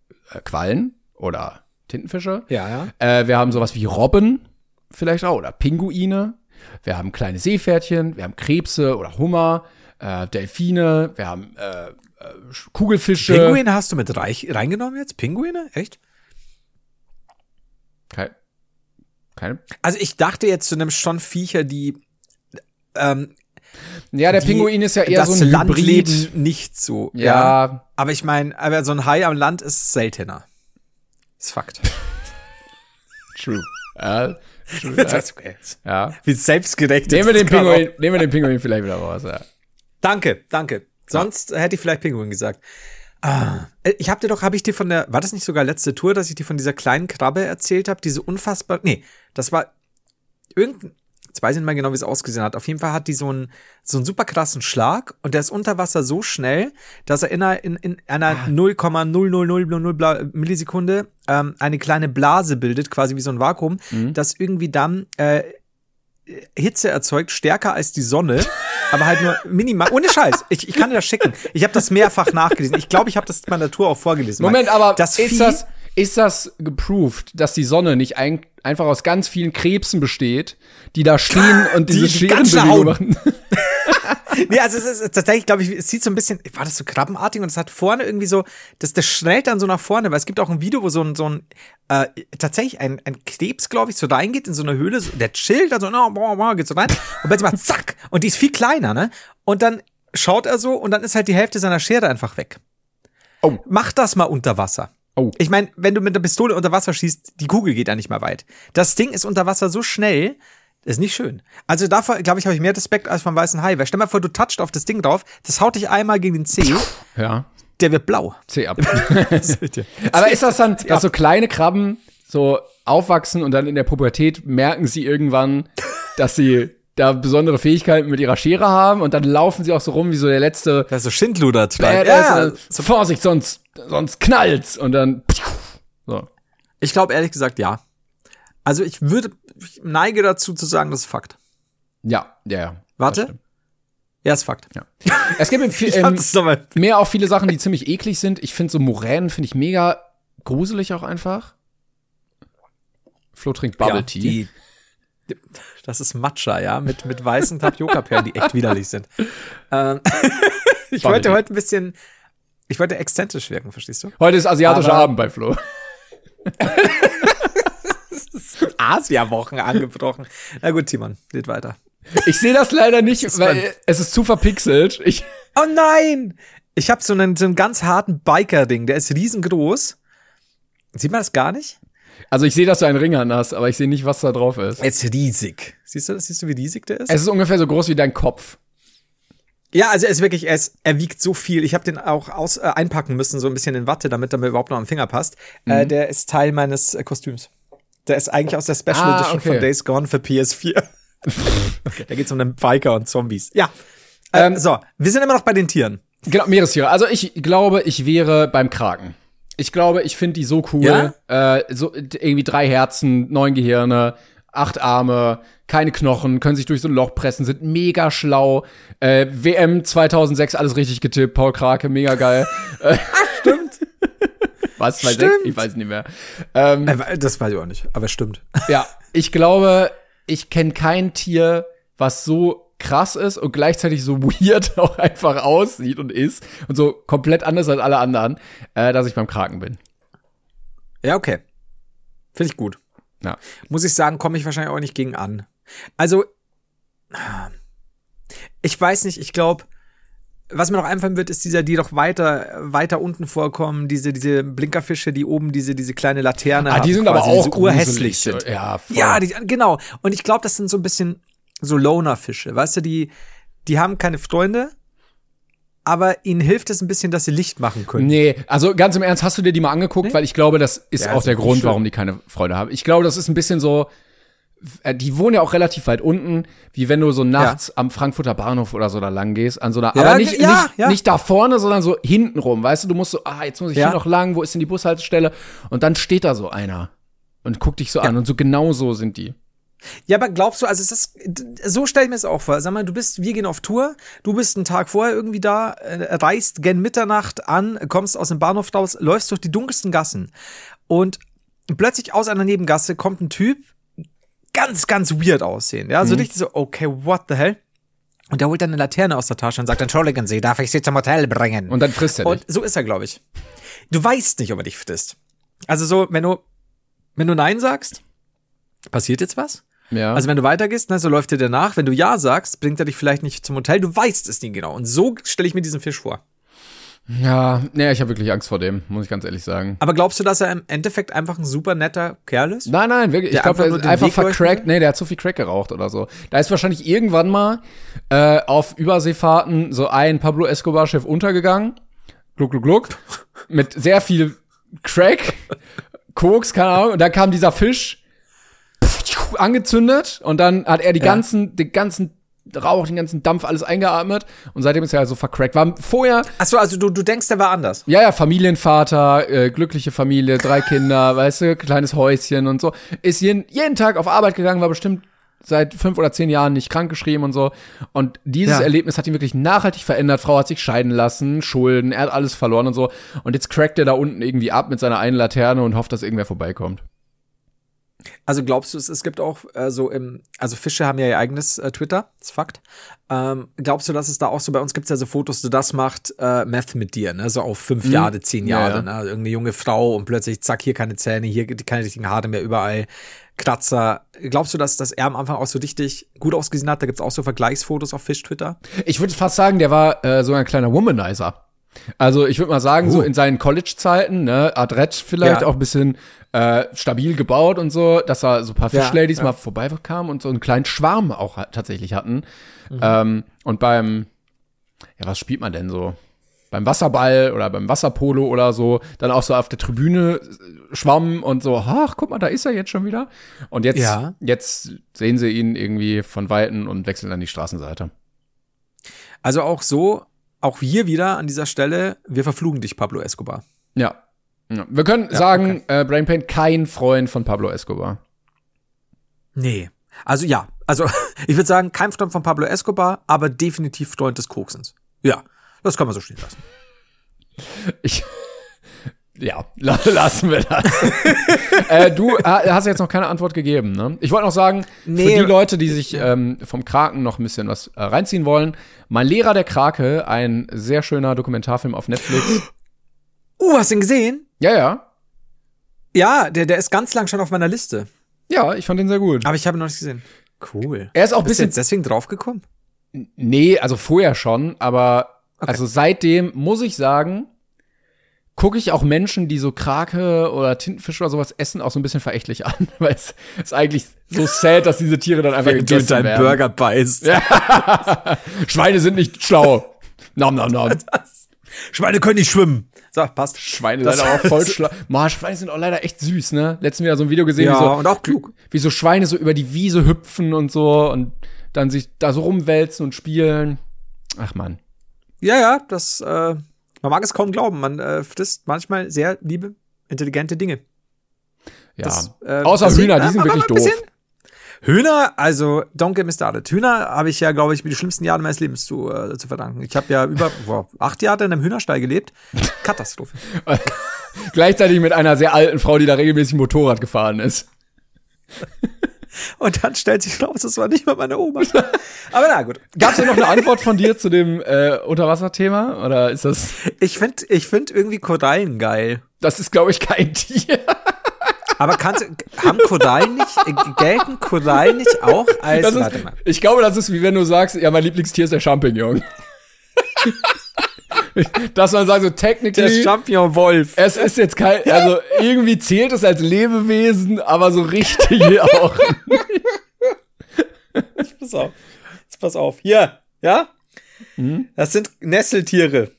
Quallen oder Tintenfische. ja ja Äh, wir haben sowas wie Robben vielleicht auch oder Pinguine. Wir haben kleine Seepferdchen, wir haben Krebse oder Hummer, äh, Delfine, wir haben äh, äh, Kugelfische. Pinguine hast du mit reich, reingenommen jetzt? Pinguine? Echt? Keine, keine. Also ich dachte jetzt, du nimmst schon Viecher, die ähm, Ja, der die Pinguin ist ja eher das so ein Landleben Hybrid. nicht so. Ja. Aber ich meine, aber so ein Hai am Land ist seltener. Ist Fakt. True. Ja, true. Das ja. ist okay. ja. Wie selbstgerecht. Nehmen wir den Pinguin, nehmen wir den Pinguin vielleicht wieder raus. Ja. Danke, danke. Sonst hätte ich vielleicht Pinguin gesagt. Ah, äh, ich habe dir doch, habe ich dir von der, war das nicht sogar letzte Tour, dass ich dir von dieser kleinen Krabbe erzählt habe, diese unfassbar, nee, das war irgendein, jetzt weiß ich nicht mehr genau, wie es ausgesehen hat. Auf jeden Fall hat die so einen, so einen super krassen Schlag und der ist unter Wasser so schnell, dass er in einer, in, in einer 0,00000 Bla- Millisekunde ähm, eine kleine Blase bildet, quasi wie so ein Vakuum, das irgendwie dann äh, Hitze erzeugt, stärker als die Sonne, aber halt nur minimal. Ohne Scheiß. Ich, ich kann dir das schicken. Ich habe das mehrfach nachgelesen. Ich glaube, ich habe das in meiner Tour auch vorgelesen. Moment, aber das ist Vieh, das, ist das geproved, dass die Sonne nicht ein, einfach aus ganz vielen Krebsen besteht, die da stehen und diese Die schnell Scherenbewegung machen? Nee, also es ist tatsächlich, glaube ich, es sieht so ein bisschen, war das so krabbenartig und es hat vorne irgendwie so, das, das schnellt dann so nach vorne, weil es gibt auch ein Video, wo so ein, so ein, äh, tatsächlich ein, ein Krebs, glaube ich, so reingeht in so eine Höhle, so, der chillt, dann so, no, boah, boah, geht so rein und plötzlich macht zack und die ist viel kleiner, ne? Und dann schaut er so und dann ist halt die Hälfte seiner Schere einfach weg. Oh. Mach das mal unter Wasser. Oh. Ich meine, wenn du mit der Pistole unter Wasser schießt, die Kugel geht ja nicht mehr weit. Das Ding ist unter Wasser so schnell, ist nicht schön. Also davor, glaube ich, habe ich mehr Respekt als vom weißen Hai. Weil stell mal vor, du touchst auf das Ding drauf, das haut dich einmal gegen den Zeh, Ja, der wird blau. C ab. Aber ist das dann, dass so kleine Krabben so aufwachsen und dann in der Pubertät merken sie irgendwann, dass sie da besondere Fähigkeiten mit ihrer Schere haben und dann laufen sie auch so rum wie so der letzte Das ist so Schindluder Badass, Ja, und dann, Vorsicht, sonst, sonst knallt's und dann so. ich glaube ehrlich gesagt ja. Also ich würde, ich neige dazu zu sagen, das ist Fakt. Ja, ja, ja. Warte. Ja, ist Fakt. Ja. Es gibt ähm, mehr auch viele Sachen, die ziemlich eklig sind. Ich finde so Moränen finde ich mega gruselig auch einfach. Flo trinkt Bubble Tea. die, die- das ist Matcha, ja, mit, mit weißen Tapioca-Perlen, die echt widerlich sind. Ähm, ich Bubble wollte Tea. heute ein bisschen, ich wollte exzentrisch wirken, verstehst du? Heute ist asiatischer Aber- Abend bei Flo. Asia-Wochen angebrochen. Na gut, Timon, geht weiter. Ich sehe das leider nicht, ist weil es ist zu verpixelt. Ich, Oh nein! Ich habe so einen, so einen ganz harten Biker-Ding, der ist riesengroß. Sieht man das gar nicht? also ich sehe, dass du einen Ring an hast, aber ich sehe nicht, was da drauf ist. Er ist riesig. Siehst du das? Siehst du, wie riesig der ist? Es ist ungefähr so groß wie dein Kopf. Ja, also er ist wirklich, er, ist, er wiegt so viel. Ich habe den auch aus, äh, einpacken müssen, so ein bisschen in Watte, damit er mir überhaupt noch am Finger passt. Äh, der ist Teil meines äh, Kostüms. Der ist eigentlich aus der Special Ah, Edition okay. von Days Gone für PS4. Da geht's um einen Biker und Zombies. Ja. Ähm, so, wir sind immer noch bei den Tieren. Genau, Meerestiere. Also ich glaube, ich wäre beim Kraken. Ich glaube, ich finde die so cool. Äh, so irgendwie drei Herzen, neun Gehirne, acht Arme, keine Knochen, können sich durch so ein Loch pressen, sind mega schlau. Äh, WM 2006, alles richtig getippt. Paul Krake, mega geil. Stimmt. Was? 2006? Stimmt. Ich weiß nicht mehr. Ähm, Äh, das weiß ich auch nicht, aber stimmt. ja, ich glaube, ich kenne kein Tier, was so krass ist und gleichzeitig so weird auch einfach aussieht und ist und so komplett anders als alle anderen, äh, dass ich beim Kraken bin. Ja, okay. Finde ich gut. Ja. Muss ich sagen, komme ich wahrscheinlich auch nicht gegen an. Also, Ich weiß nicht, ich glaube, was mir noch einfallen wird, ist dieser, die doch weiter, weiter unten vorkommen, diese, diese Blinkerfische, die oben diese, diese kleine Laterne Ah, die haben, sind aber quasi, auch so urhässlich sind. Ja, voll. Ja, die, genau. Und ich glaube, das sind so ein bisschen so Loner-Fische. Weißt du, die, die haben keine Freunde, aber ihnen hilft es ein bisschen, dass sie Licht machen können. Nee, also ganz im Ernst, hast du dir die mal angeguckt? Weil ich glaube, das ist Ja, auch ist der Grund, schlimm. warum die keine Freude haben. Ich glaube, das ist ein bisschen so, äh, die wohnen ja auch relativ weit unten, wie wenn du so nachts am Frankfurter Bahnhof oder so da lang gehst, an so einer, Ja, aber nicht, ja, nicht, ja. nicht da vorne, sondern so hinten rum, weißt du, du musst so, ah, jetzt muss ich Ja. hier noch lang, wo ist denn die Bushaltestelle? Und dann steht da so einer und guckt dich so an und so genau so sind die. Ja, aber glaubst du, also ist, so stelle ich mir es auch vor. Sag mal, du bist, wir gehen auf Tour, du bist einen Tag vorher irgendwie da, äh, reist gen Mitternacht an, kommst aus dem Bahnhof raus, läufst durch die dunkelsten Gassen und plötzlich aus einer Nebengasse kommt ein Typ, ganz, ganz weird aussehen. Ja, so richtig so, okay, what the hell? Und der holt dann eine Laterne aus der Tasche und sagt, entschuldigen Sie, darf ich Sie zum Hotel bringen? Und dann frisst er dich. Und so ist er, glaube ich. Du weißt nicht, ob er dich frisst. Also so, wenn du, wenn du Nein sagst, passiert jetzt was? Ja. Also wenn du weitergehst, ne, so läuft er dir nach. Wenn du Ja sagst, bringt er dich vielleicht nicht zum Hotel. Du weißt es nie genau. Und so stelle ich mir diesen Fisch vor. ja, nee, ich habe wirklich Angst vor dem, muss ich ganz ehrlich sagen. Aber glaubst du, dass er im Endeffekt einfach ein super netter Kerl ist? Nein, nein, wirklich. Ich Der glaube, er ist einfach Weg vercrackt. Nee, der hat zu viel Crack geraucht oder so. Da ist wahrscheinlich irgendwann mal äh, auf Überseefahrten so ein Pablo Escobar-Chef untergegangen. Gluck, gluck, gluck. Mit sehr viel Crack, Koks, keine Ahnung. Und dann kam dieser Fisch angezündet und dann hat er die ganzen, den ganzen Rauch, den ganzen Dampf, alles eingeatmet und seitdem ist er also vercrackt. War vorher Achso, also du, du denkst, der war anders. ja, ja, Familienvater, äh, glückliche Familie, drei Kinder, weißt du, kleines Häuschen und so. Ist jeden, jeden Tag auf Arbeit gegangen, war bestimmt seit fünf oder zehn Jahren nicht krankgeschrieben und so. Und dieses Ja. Erlebnis hat ihn wirklich nachhaltig verändert. Frau hat sich scheiden lassen, Schulden, er hat alles verloren und so. Und jetzt crackt er da unten irgendwie ab mit seiner einen Laterne und hofft, dass irgendwer vorbeikommt. Also glaubst du, es, es gibt auch äh, so im, also Fische haben ja ihr eigenes äh, Twitter, das ist Fakt. Ähm, glaubst du, dass es da auch so, bei uns gibt es ja so Fotos, du das macht äh, Meth mit dir, ne? So auf fünf Jahre, zehn Mhm. Ja, Jahre, ja. ne? Irgendeine junge Frau und plötzlich, zack, hier keine Zähne, hier keine richtigen Haare mehr überall. Kratzer. Glaubst du, dass, dass er am Anfang auch so richtig gut ausgesehen hat? Da gibt's auch so Vergleichsfotos auf Fisch-Twitter. Ich würde fast sagen, der war äh, so ein kleiner Womanizer. Also ich würde mal sagen, so in seinen College-Zeiten, ne, adrett vielleicht Ja. auch ein bisschen äh, stabil gebaut und so, dass da so ein paar Ja, Fischladies ja. mal vorbeikamen und so einen kleinen Schwarm auch tatsächlich hatten. Ähm, und beim, ja, was spielt man denn so? Beim Wasserball oder beim Wasserpolo oder so, dann auch so auf der Tribüne äh, schwamm und so, ach, guck mal, da ist er jetzt schon wieder. Und jetzt, Ja. jetzt sehen sie ihn irgendwie von Weitem und wechseln an die Straßenseite. Also auch so, auch hier wieder an dieser Stelle, wir verflugen dich, Pablo Escobar. Ja. ja. Wir können sagen, äh, Brain Pain kein Freund von Pablo Escobar. Nee. Also ja, also ich würde sagen, kein Freund von Pablo Escobar, aber definitiv Freund des Koksens. Ja, das kann man so stehen lassen. Ich. Ja, la- lassen wir das. äh, du ha- hast jetzt noch keine Antwort gegeben, ne? Ich wollte noch sagen, Nee. für die Leute, die sich ähm, vom Kraken noch ein bisschen was äh, reinziehen wollen, Mein Lehrer der Krake, ein sehr schöner Dokumentarfilm auf Netflix. Uh, hast du ihn gesehen? Ja, ja. Ja, der, der ist ganz lang schon auf meiner Liste. Ja, ich fand den sehr gut. Aber ich habe ihn noch nicht gesehen. Cool. Er ist auch ein Bist du bisschen jetzt deswegen draufgekommen? Nee, also vorher schon, aber also seitdem muss ich sagen, gucke ich auch Menschen, die so Krake oder Tintenfisch oder sowas essen, auch so ein bisschen verächtlich an, weil es ist eigentlich so sad, dass diese Tiere dann einfach gegessen werden. beißt. Schweine sind nicht schlau. Nom, nom, nom. Schweine können nicht schwimmen. So, passt. Schweine Das- leider auch voll schlau. Mann, Schweine sind auch leider echt süß, ne? Letztens wieder so ein Video gesehen, Ja, wie so, und auch klug. wie so Schweine so über die Wiese hüpfen und so und dann sich da so rumwälzen und spielen. Ach man. Ja, ja, das, äh, man mag es kaum glauben. Man äh, frisst manchmal sehr liebe, intelligente Dinge. Ja. Das, äh, Außer das- Hühner, die äh, sind aber wirklich doof. Hühner, also don't get me started. Hühner habe ich ja, glaube ich, die schlimmsten Jahre meines Lebens zu, äh, zu verdanken. Ich habe ja über boah, acht Jahre in einem Hühnerstall gelebt. Katastrophe. Gleichzeitig mit einer sehr alten Frau, die da regelmäßig Motorrad gefahren ist. Und dann stellt sich raus, das war nicht mal meine Oma. Aber na gut. Gab es noch eine Antwort von dir zu dem äh, Unterwasserthema? Oder ist das. Ich finde ich find irgendwie Korallen geil. Das ist, glaube ich, kein Tier. Aber kannst, haben Korallen nicht, äh, gelten Korallen nicht auch als, ist, mal. ich glaube, das ist wie wenn du sagst, ja, mein Lieblingstier ist der Champignon. Dass man sagt, so Der technically, Champignon-Wolf. es ist jetzt kein, also irgendwie zählt es als Lebewesen, aber so richtig auch. Pass auf. Jetzt pass auf. Hier, ja? Das sind Nesseltiere.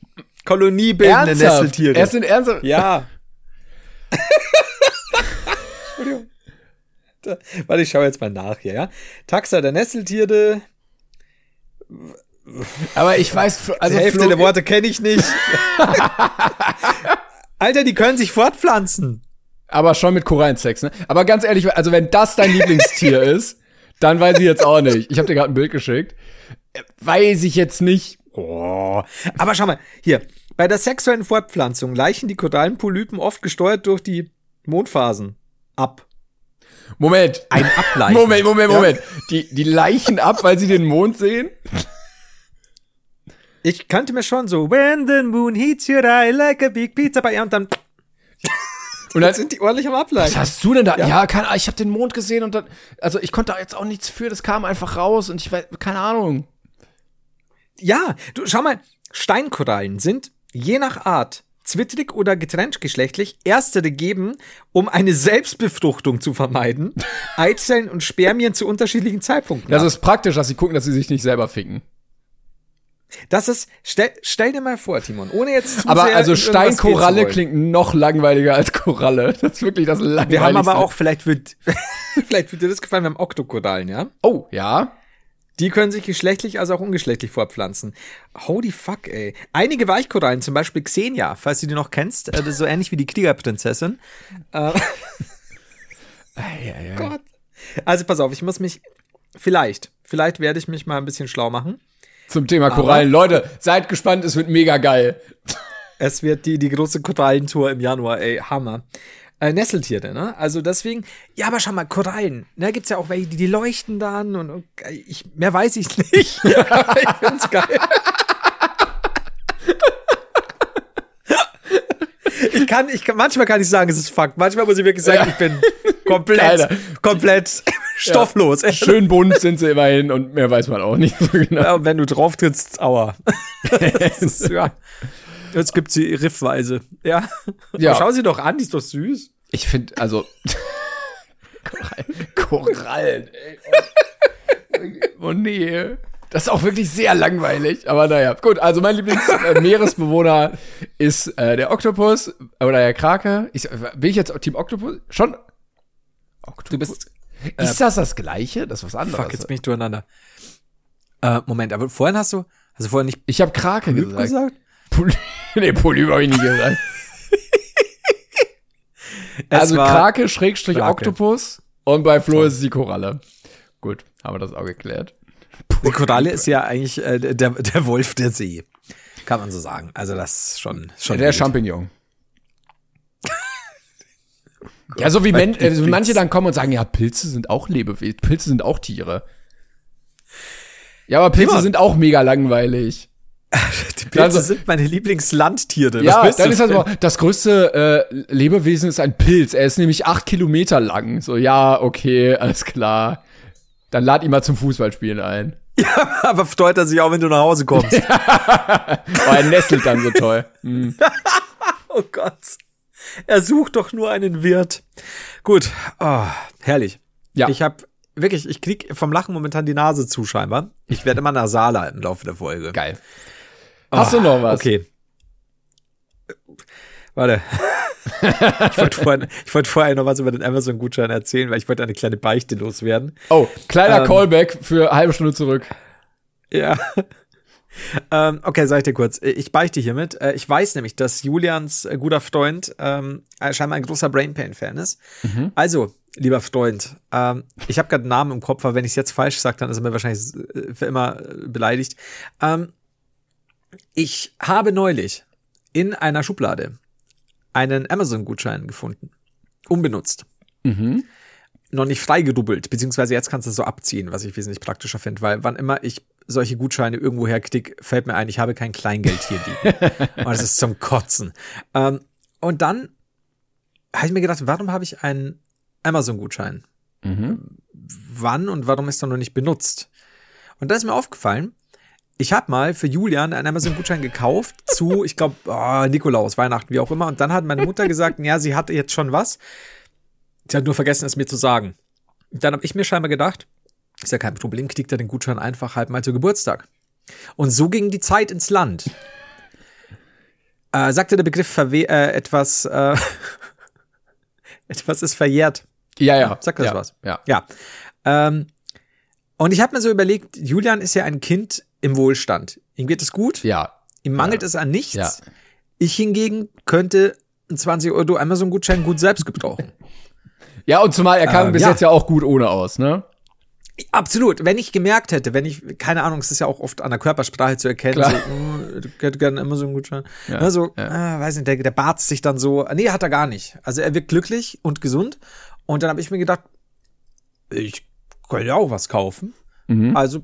Koloniebildende Ernsthaft? Nesseltiere. Es sind ernsthaft. ja. Entschuldigung. Da, warte, ich schaue jetzt mal nach hier, ja? Taxa der Nesseltiere. Aber ich weiß, also Die Hälfte Flo- der Worte kenne ich nicht. Alter, die können sich fortpflanzen. Aber schon mit Korallensex, ne? Aber ganz ehrlich, also wenn das dein Lieblingstier ist, dann weiß ich jetzt auch nicht. Ich habe dir gerade ein Bild geschickt. Äh, Weiß ich jetzt nicht. Oh. Aber schau mal, hier. Bei der sexuellen Fortpflanzung leichen die Korallenpolypen oft gesteuert durch die Mondphasen ab. Moment. Ein Ableichen. Moment, Moment, Ja. Moment. Die, die leichen ab, weil sie den Mond sehen? Ich kannte mir schon so, when the moon heats your eye like a big pizza pie, und dann Und dann, sind die ordentlich am Ableichen. was hast du denn da? Ja, keine, ich habe den Mond gesehen und dann, also ich konnte da jetzt auch nichts für, das kam einfach raus und ich weiß, keine Ahnung. Ja, du, schau mal, Steinkorallen sind je nach Art zwittrig oder getrenntgeschlechtlich. Erstere geben, um eine Selbstbefruchtung zu vermeiden, Eizellen und Spermien zu unterschiedlichen Zeitpunkten. Das ab. ist praktisch, dass sie gucken, dass sie sich nicht selber ficken. Das ist, stell, stell dir mal vor, Timon, ohne jetzt zu Aber also Steinkoralle klingt noch langweiliger als Koralle. Das ist wirklich das langweiligste. Wir haben aber auch, vielleicht wird, vielleicht wird dir das gefallen, wir haben Oktokorallen, ja? Oh, ja. Die können sich geschlechtlich als auch ungeschlechtlich fortpflanzen. Holy fuck, ey. Einige Weichkorallen, zum Beispiel Xenia, falls du die noch kennst, äh, das ist so ähnlich wie die Kriegerprinzessin. Äh, Gott. Also pass auf, ich muss mich, vielleicht, vielleicht werde ich mich mal ein bisschen schlau machen. Zum Thema Korallen. Leute, seid gespannt, es wird mega geil. Es wird die, die große Korallentour im Januar, ey, Hammer. Äh, Nesseltiere, ne? Also deswegen, ja, aber schau mal, Korallen, ne, gibt's ja auch welche, die, die leuchten dann und, und ich, mehr weiß ich nicht. ich find's geil. Ich kann, ich kann, manchmal kann ich sagen, es ist Fakt. Manchmal muss ich wirklich sagen, ich bin komplett, komplett stofflos. Schön bunt sind sie immerhin und mehr weiß man auch nicht so genau. Ja, und wenn du drauf trittst, aua. ist, ja. Jetzt gibt's sie riffweise. Ja. Ja. Aber schau sie doch an, die ist doch süß. Ich finde, also. Korallen. Korallen, ey. Oh, oh nee. Das ist auch wirklich sehr langweilig. Aber naja, gut. Also mein Lieblings-Meeresbewohner ist äh, der Oktopus oder der Krake. Ich, bin ich jetzt Team Oktopus? Schon? Oktopus? Du bist. Ist das das Gleiche? Das ist was anderes. Fuck, jetzt bin ich durcheinander. Äh, Moment, aber vorhin hast du, du vorhin nicht ich habe Krake Polyp gesagt. gesagt? Poly nee, Polyp habe ich nie gesagt. Es also Krake, Schrägstrich, Krake. Oktopus. Und bei Flo ist es die Koralle. Gut, haben wir das auch geklärt. Die Koralle ist ja eigentlich äh, der, der Wolf der See. Kann man so sagen. Also das ist schon, schon der wild. Champignon. Ja, so wie men äh, so manche dann kommen und sagen, ja, Pilze sind auch Lebewesen, Pilze sind auch Tiere. Ja, aber Pilze Timon. sind auch mega langweilig. Die Pilze Also- sind meine Lieblingslandtiere. Ja, dann ist das so, das größte äh, Lebewesen ist ein Pilz. Er ist nämlich acht Kilometer lang. So, ja, okay, alles klar. Dann lad ihn mal zum Fußballspielen ein. Aber freut er sich auch, wenn du nach Hause kommst. Oh, er nestelt dann so toll. oh Gott. Er sucht doch nur einen Wirt. Gut. Oh, herrlich. Ja. Ich habe wirklich, ich krieg vom Lachen momentan die Nase zu scheinbar. Ich werde immer nasaler im Laufe der Folge. Geil. Hast du noch was? Okay. Warte. ich wollte vorhin, ich wollte vorher noch was über den Amazon-Gutschein erzählen, weil ich wollte eine kleine Beichte loswerden. Oh, kleiner Ähm, Callback für halbe Stunde zurück. Ja. Ähm, okay, sag ich dir kurz. Ich beichte hiermit. Äh, Ich weiß nämlich, dass Julians äh, guter Freund ähm, äh, scheinbar ein großer Brain Pain-Fan ist. Also, lieber Freund, ähm, ich habe gerade einen Namen im Kopf, aber wenn ich es jetzt falsch sage, dann ist er mir wahrscheinlich äh, für immer äh, beleidigt. Ähm, ich habe neulich in einer Schublade einen Amazon-Gutschein gefunden. Unbenutzt. Noch nicht freigedubbelt, beziehungsweise jetzt kannst du es so abziehen, was ich wesentlich praktischer finde, weil wann immer ich solche Gutscheine irgendwo herkrieg, fällt mir ein, ich habe kein Kleingeld hier liegen. Und das ist zum Kotzen. Ähm, und dann habe ich mir gedacht, warum habe ich einen Amazon-Gutschein. Mhm. Wann und warum ist er noch nicht benutzt? Und da ist mir aufgefallen, ich habe mal für Julian einen Amazon-Gutschein gekauft zu, ich glaube, oh, Nikolaus, Weihnachten, wie auch immer. Und dann hat meine Mutter gesagt, ja, sie hatte jetzt schon was. Sie hat nur vergessen, es mir zu sagen. Dann habe ich mir scheinbar gedacht, ist ja kein Problem, kriegt er den Gutschein einfach halt mal zu Geburtstag. Und so ging die Zeit ins Land. Äh, sagte der Begriff verwe äh, etwas, äh, etwas ist verjährt. Ja, ja. Sagt das ja, was? Ja. Ja. Ähm, und ich habe mir so überlegt, Julian ist ja ein Kind im Wohlstand. Ihm geht es gut. Ja. Ihm mangelt Ja. es an nichts. Ja. Ich hingegen könnte einen 20 Euro Amazon-Gutschein gut selbst gebrauchen. Ja, und zumal er kam Ähm, bis ja. jetzt ja auch gut ohne aus, ne? Absolut. Wenn ich gemerkt hätte, wenn ich, keine Ahnung, es ist ja auch oft an der Körpersprache zu erkennen, Klar. so, oh, ich hätte gerne Amazon-Gutschein. Ja, Ne, so, ja. ah, weiß nicht, der, der barzt sich dann so. Nee, hat er gar nicht. Also er wirkt glücklich und gesund. Und dann habe ich mir gedacht, ich könnte ja auch was kaufen. Mhm. Also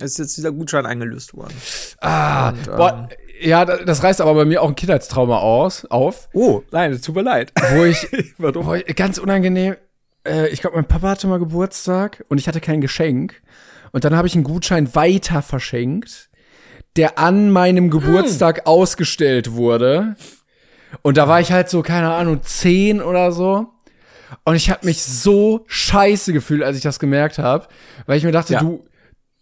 ist jetzt dieser Gutschein eingelöst worden. Ah, Und, ähm, boah, ja, da- das reißt aber bei mir auch ein Kindheitstrauma aus, auf, Oh, nein, es tut mir leid. wo ich, wo ich ganz unangenehm, äh, ich glaube, mein Papa hatte mal Geburtstag und ich hatte kein Geschenk. Und dann habe ich einen Gutschein weiter verschenkt, der an meinem Geburtstag ausgestellt wurde. Und da war ich halt so, keine Ahnung, zehn oder so. Und ich habe mich so scheiße gefühlt, als ich das gemerkt habe, weil ich mir dachte, Ja. du,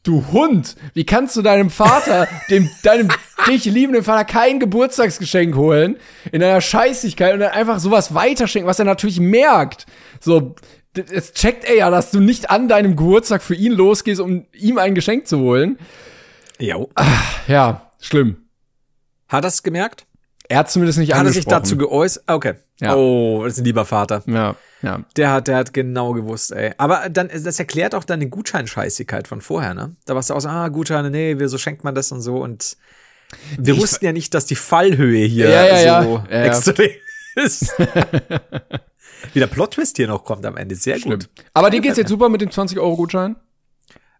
du Hund, wie kannst du deinem Vater, dem, deinem dich liebenden Vater kein Geburtstagsgeschenk holen in einer Scheißigkeit und dann einfach sowas weiterschenken, was er natürlich merkt. So, jetzt checkt er ja, dass du nicht an deinem Geburtstag für ihn losgehst, um ihm ein Geschenk zu holen. Jo. Ja, schlimm. Hat er es gemerkt? Er hat zumindest nicht Hat er sich angesprochen. dazu geäußert? Okay. Ja. Oh, das ist ein lieber Vater. Ja, ja. Der hat, der hat genau gewusst, ey. Aber dann, das erklärt auch deine Gutscheinscheißigkeit von vorher, ne? Da warst du auch so, ah, Gutscheine, nee, wieso schenkt man das und so und wir Ich- wussten ja nicht, dass die Fallhöhe hier Ja, ja, so Ja, extrem ist. Wie der Plot-Twist hier noch kommt am Ende. Sehr Schlimm. gut. Aber dir geht's jetzt super mit dem 20-Euro-Gutschein?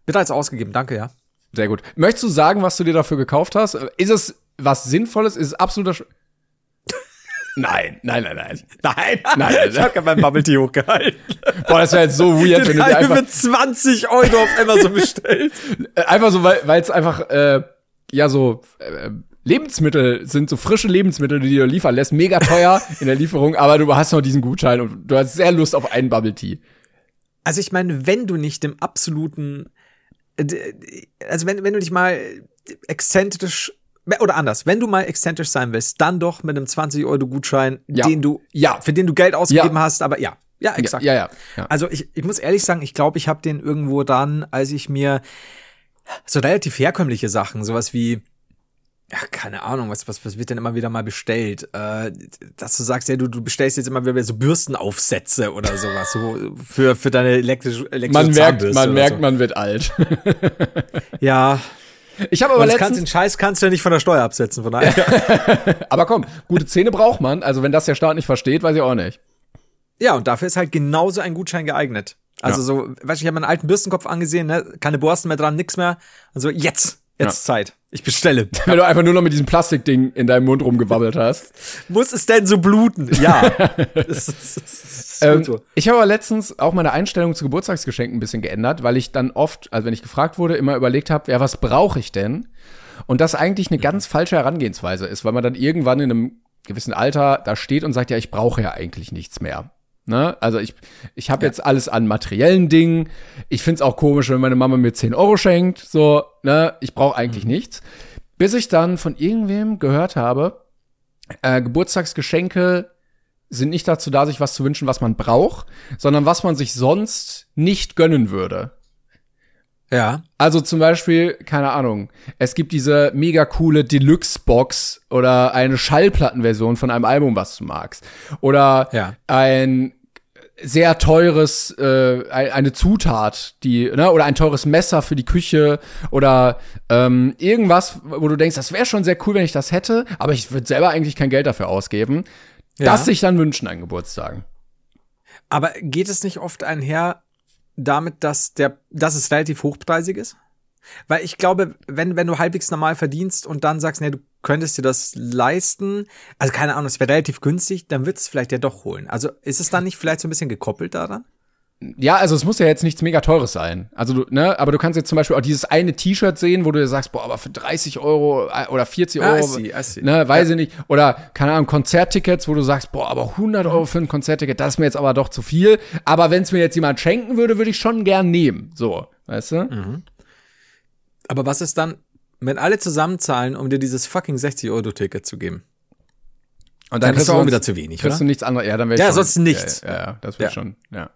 Wird als ausgegeben, danke, ja. Sehr gut. Möchtest du sagen, was du dir dafür gekauft hast? Ist es was Sinnvolles? Ist es absoluter Sch Nein, nein, nein, nein. Nein, Nein, ich hab grad mein Bubble Tea hochgehalten. Boah, das wäre jetzt so weird, wenn du dir einfach, für 20 Euro auf Amazon bestellt. äh, einfach so, weil es einfach, äh, ja, so äh, Lebensmittel sind, so frische Lebensmittel, die du dir liefern lässt, mega teuer in der Lieferung, aber du hast noch diesen Gutschein und du hast sehr Lust auf einen Bubble Tea. Also ich meine, wenn du nicht im absoluten, äh, d- also wenn, wenn du dich mal exzentrisch, oder anders, wenn du mal exzentrisch sein willst, dann doch mit einem 20-Euro-Gutschein, Ja. den du, Ja. für den du Geld ausgegeben Ja. hast, aber ja, ja, exakt. Ja, ja, ja. Also ich, ich muss ehrlich sagen, ich glaube, ich habe den irgendwo dann, als ich mir so relativ herkömmliche Sachen, sowas wie, ja, keine Ahnung, was, was, was wird denn immer wieder mal bestellt? Äh, dass du sagst, ja, du, du bestellst jetzt immer wieder so Bürstenaufsätze oder sowas, so für, für deine elektrische, elektrische Man merkt, man merkt, so. man wird alt. Ja, Ich habe aber kannst, den letztens, Scheiß kannst du ja nicht von der Steuer absetzen, von daher. aber komm, gute Zähne braucht man. Also wenn das der Staat nicht versteht, weiß ich auch nicht. Ja, und dafür ist halt genauso ein Gutschein geeignet. Also Ja. so, weißt du, ich habe meinen alten Bürstenkopf angesehen, ne? keine Borsten mehr dran, nix mehr. Und so, jetzt, jetzt Zeit. Ich bestelle. Wenn du einfach nur noch mit diesem Plastikding in deinem Mund rumgewabbelt hast. Muss es denn so bluten? Ja. das ist, das ist Ähm, ich habe aber letztens auch meine Einstellung zu Geburtstagsgeschenken ein bisschen geändert, weil ich dann oft, also wenn ich gefragt wurde, immer überlegt habe, ja, was brauche ich denn? Und das eigentlich eine ganz falsche Herangehensweise ist, weil man dann irgendwann in einem gewissen Alter da steht und sagt, ja, ich brauche ja eigentlich nichts mehr. Ne? Also ich, ich habe jetzt alles an materiellen Dingen. Ich find's auch komisch, wenn meine Mama mir 10 Euro schenkt. So, ne, ich brauche eigentlich nichts. Bis ich dann von irgendwem gehört habe, äh, Geburtstagsgeschenke sind nicht dazu da, sich was zu wünschen, was man braucht, sondern was man sich sonst nicht gönnen würde. Ja. Also zum Beispiel, keine Ahnung, es gibt diese mega coole Deluxe-Box oder eine Schallplattenversion von einem Album, was du magst. Oder Ja. ein sehr teures, äh, ein- eine Zutat, die, ne, oder ein teures Messer für die Küche oder ähm, irgendwas, wo du denkst, das wäre schon sehr cool, wenn ich das hätte, aber ich würde selber eigentlich kein Geld dafür ausgeben. Ja. Das sich dann wünschen an Geburtstagen. Aber geht es nicht oft einher damit, dass der, dass es relativ hochpreisig ist? Weil ich glaube, wenn, wenn du halbwegs normal verdienst und dann sagst, nee, du könntest dir das leisten, also keine Ahnung, es wäre relativ günstig, dann wird es vielleicht ja doch holen. Also ist es dann nicht vielleicht so ein bisschen gekoppelt daran? Ja, also es muss ja jetzt nichts mega teures sein. Also du, ne, aber du kannst jetzt zum Beispiel auch dieses eine T-Shirt sehen, wo du dir sagst, boah, aber für 30 Euro äh, oder 40 Ah, I Euro, see, I see. ne, weiß ich nicht. Oder, keine Ahnung, Konzerttickets, wo du sagst, boah, aber 100 Euro für ein Konzertticket, das ist mir jetzt aber doch zu viel. Aber wenn es mir jetzt jemand schenken würde, würde ich schon gern nehmen. So, weißt du? Mhm. Aber was ist dann, wenn alle zusammenzahlen, um dir dieses fucking 60-Euro-Ticket zu geben? Und Dann ist kriegst du auch wieder zu wenig, kriegst oder? du nichts anderes. Ja, dann wäre Ja, schon, sonst nichts. Ja, ja, ja das wäre Ja. schon, ja.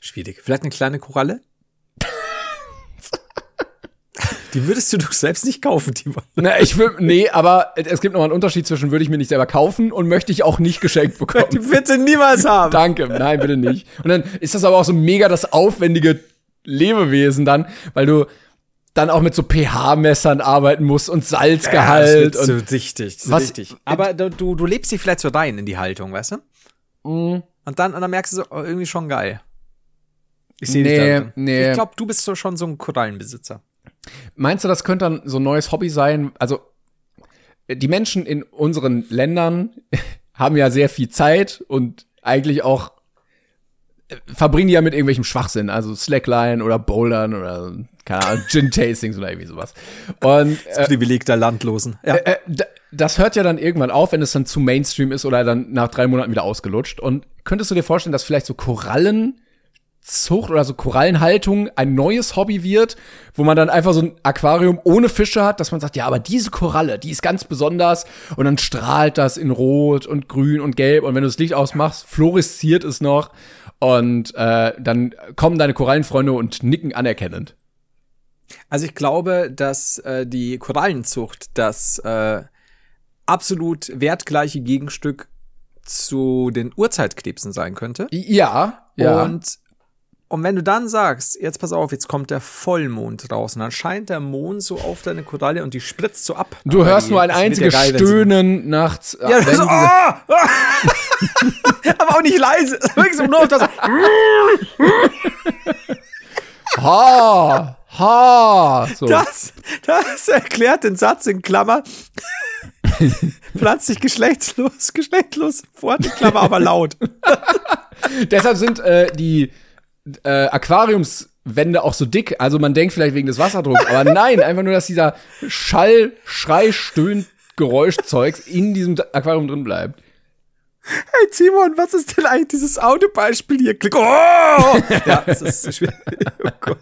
Schwierig. Vielleicht eine kleine Koralle? Die würdest du doch selbst nicht kaufen, Timon. Na, ich will, nee, aber es gibt noch einen Unterschied zwischen würde ich mir nicht selber kaufen und möchte ich auch nicht geschenkt bekommen. Die bitte niemals haben. Danke, nein, bitte nicht. Und dann ist das aber auch so mega das aufwendige Lebewesen dann, weil du dann auch mit so pH-Messern arbeiten musst und Salzgehalt ja, das und so dichtig, so was- dichtig. Aber du, du, lebst dich vielleicht so rein in die Haltung, weißt du? Mhm. Und dann, und dann merkst du so, oh, irgendwie schon geil. Ich sehe Nee, dich nee. Ich glaube, du bist so schon so ein Korallenbesitzer. Meinst du, das könnte dann so ein neues Hobby sein? Also, die Menschen in unseren Ländern haben ja sehr viel Zeit und eigentlich auch verbringen die ja mit irgendwelchem Schwachsinn, also Slackline oder Bouldern oder, keine Ahnung, Gin-Tastings oder irgendwie sowas. Und äh, Privileg der Landlosen. Ja. äh, d- das hört ja dann irgendwann auf, wenn es dann zu Mainstream ist oder dann nach drei Monaten wieder ausgelutscht. Und könntest du dir vorstellen, dass vielleicht so Korallenzucht oder so Korallenhaltung ein neues Hobby wird, wo man dann einfach so ein Aquarium ohne Fische hat, dass man sagt, ja, aber diese Koralle, die ist ganz besonders und dann strahlt das in Rot und Grün und Gelb und wenn du das Licht ausmachst, fluoresziert es noch und äh, dann kommen deine Korallenfreunde und nicken anerkennend. Also ich glaube, dass äh, die Korallenzucht das äh, absolut wertgleiche Gegenstück zu den Urzeitkrebsen sein könnte. Ja, ja. Und, und wenn du dann sagst, jetzt pass auf, jetzt kommt der Vollmond raus und dann scheint der Mond so auf deine Koralle und die spritzt so ab. Du hörst nur ein einziges Stöhnen nachts. Ja, so, ah. aber auch nicht leise. Wirklich so nur auf das. Ha, ha. So. Das, das erklärt den Satz in Klammer. Pflanzt sich geschlechtslos, geschlechtslos fort, in Klammer, aber laut. Deshalb sind äh, die äh, Aquariumswände auch so dick. Also man denkt vielleicht wegen des Wasserdrucks, aber nein, einfach nur, dass dieser Schall, Schrei, Stöhn, Geräuschzeugs in diesem Aquarium drin bleibt. Hey Simon, was ist denn eigentlich dieses Autobeispiel hier? Klick. Oh! Ja, das ist schwierig. Oh Gott.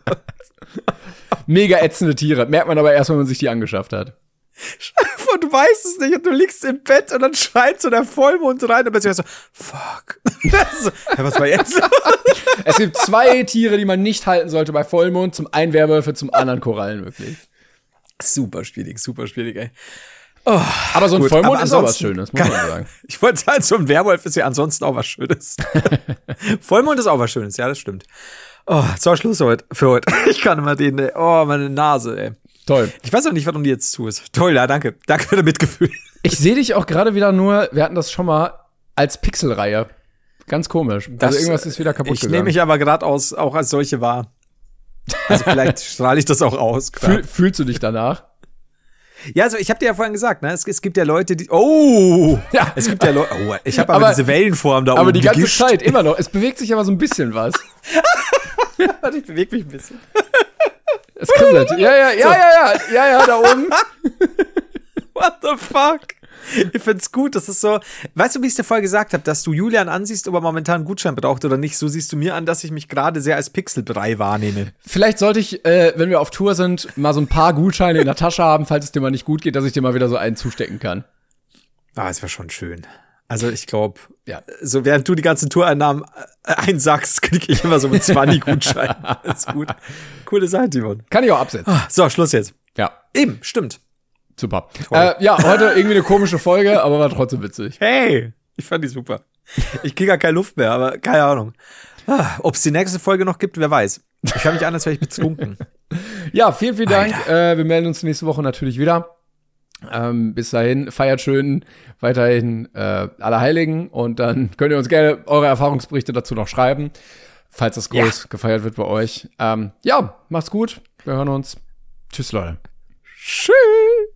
Mega ätzende Tiere. Merkt man aber erst, wenn man sich die angeschafft hat. Und du weißt es nicht und du liegst im Bett und dann schreit so der Vollmond rein und plötzlich so, fuck. So, ja, was war jetzt? Es gibt zwei Tiere, die man nicht halten sollte bei Vollmond. Zum einen Werwölfe, zum anderen Korallen, wirklich. super schwierig, super schwierig, ey. Aber so ein Gut, Vollmond ist auch was Schönes, muss man sagen. Ich wollte sagen, so ein Werwolf ist ja ansonsten auch was Schönes. Vollmond ist auch was Schönes, ja, das stimmt. Oh, so Schluss heute, für heute. Ich kann immer den, ey. oh, meine Nase, ey. Toll. Ich weiß auch nicht, warum die jetzt zu ist. Toll, ja, danke. Danke für das Mitgefühl. Ich sehe dich auch gerade wieder nur, wir hatten das schon mal, als Pixelreihe. Ganz komisch. Das, also irgendwas ist wieder kaputt Ich gegangen. nehme mich aber gerade aus, auch als solche wahr. Also vielleicht strahle ich das auch aus. Fühl, fühlst du dich danach? Ja, also ich habe dir ja vorhin gesagt, ne, es, es gibt ja Leute, die, oh, Ja. es gibt ja Leute, oh, ich habe aber, Aber- diese Wellenform da Aber oben. die ganze gegischt. Zeit, immer noch. Es bewegt sich aber so ein bisschen was. Warte, ich bewege mich ein bisschen. Es kribbelt. Ja, ja, ja, ja, ja, ja, ja, da oben. What the fuck? Ich find's gut, das ist so, weißt du, wie ich es dir vorher gesagt habe, dass du Julian ansiehst, ob er momentan einen Gutschein braucht oder nicht, so siehst du mir an, dass ich mich gerade sehr als Pixelbrei wahrnehme. Vielleicht sollte ich, äh, wenn wir auf Tour sind, mal so ein paar Gutscheine in der Tasche haben, falls es dir mal nicht gut geht, dass ich dir mal wieder so einen zustecken kann. Ah, es wäre schon schön. Also ich glaube, Ja. so während du die ganzen Toureinnahmen äh, einsackst, kriege ich immer so einen 20-Gutschein. Ist gut. Coole Sache, Timon. Kann ich auch absetzen. So, Schluss jetzt. Ja, Eben, stimmt. Super. Äh, ja, heute irgendwie eine komische Folge, aber war trotzdem witzig. Hey, ich fand die super. Ich kriege gar keine Luft mehr, aber keine Ahnung. Ah, Ob es die nächste Folge noch gibt, wer weiß. Ich höre mich an, als wäre ich betrunken. Ja, vielen, vielen Dank. Äh, wir melden uns nächste Woche natürlich wieder. Ähm, bis dahin, feiert schön weiterhin äh, alle Heiligen und dann könnt ihr uns gerne eure Erfahrungsberichte dazu noch schreiben, falls das groß gefeiert wird bei euch. Ähm, ja, macht's gut. Wir hören uns. Tschüss, Leute. Tschüss.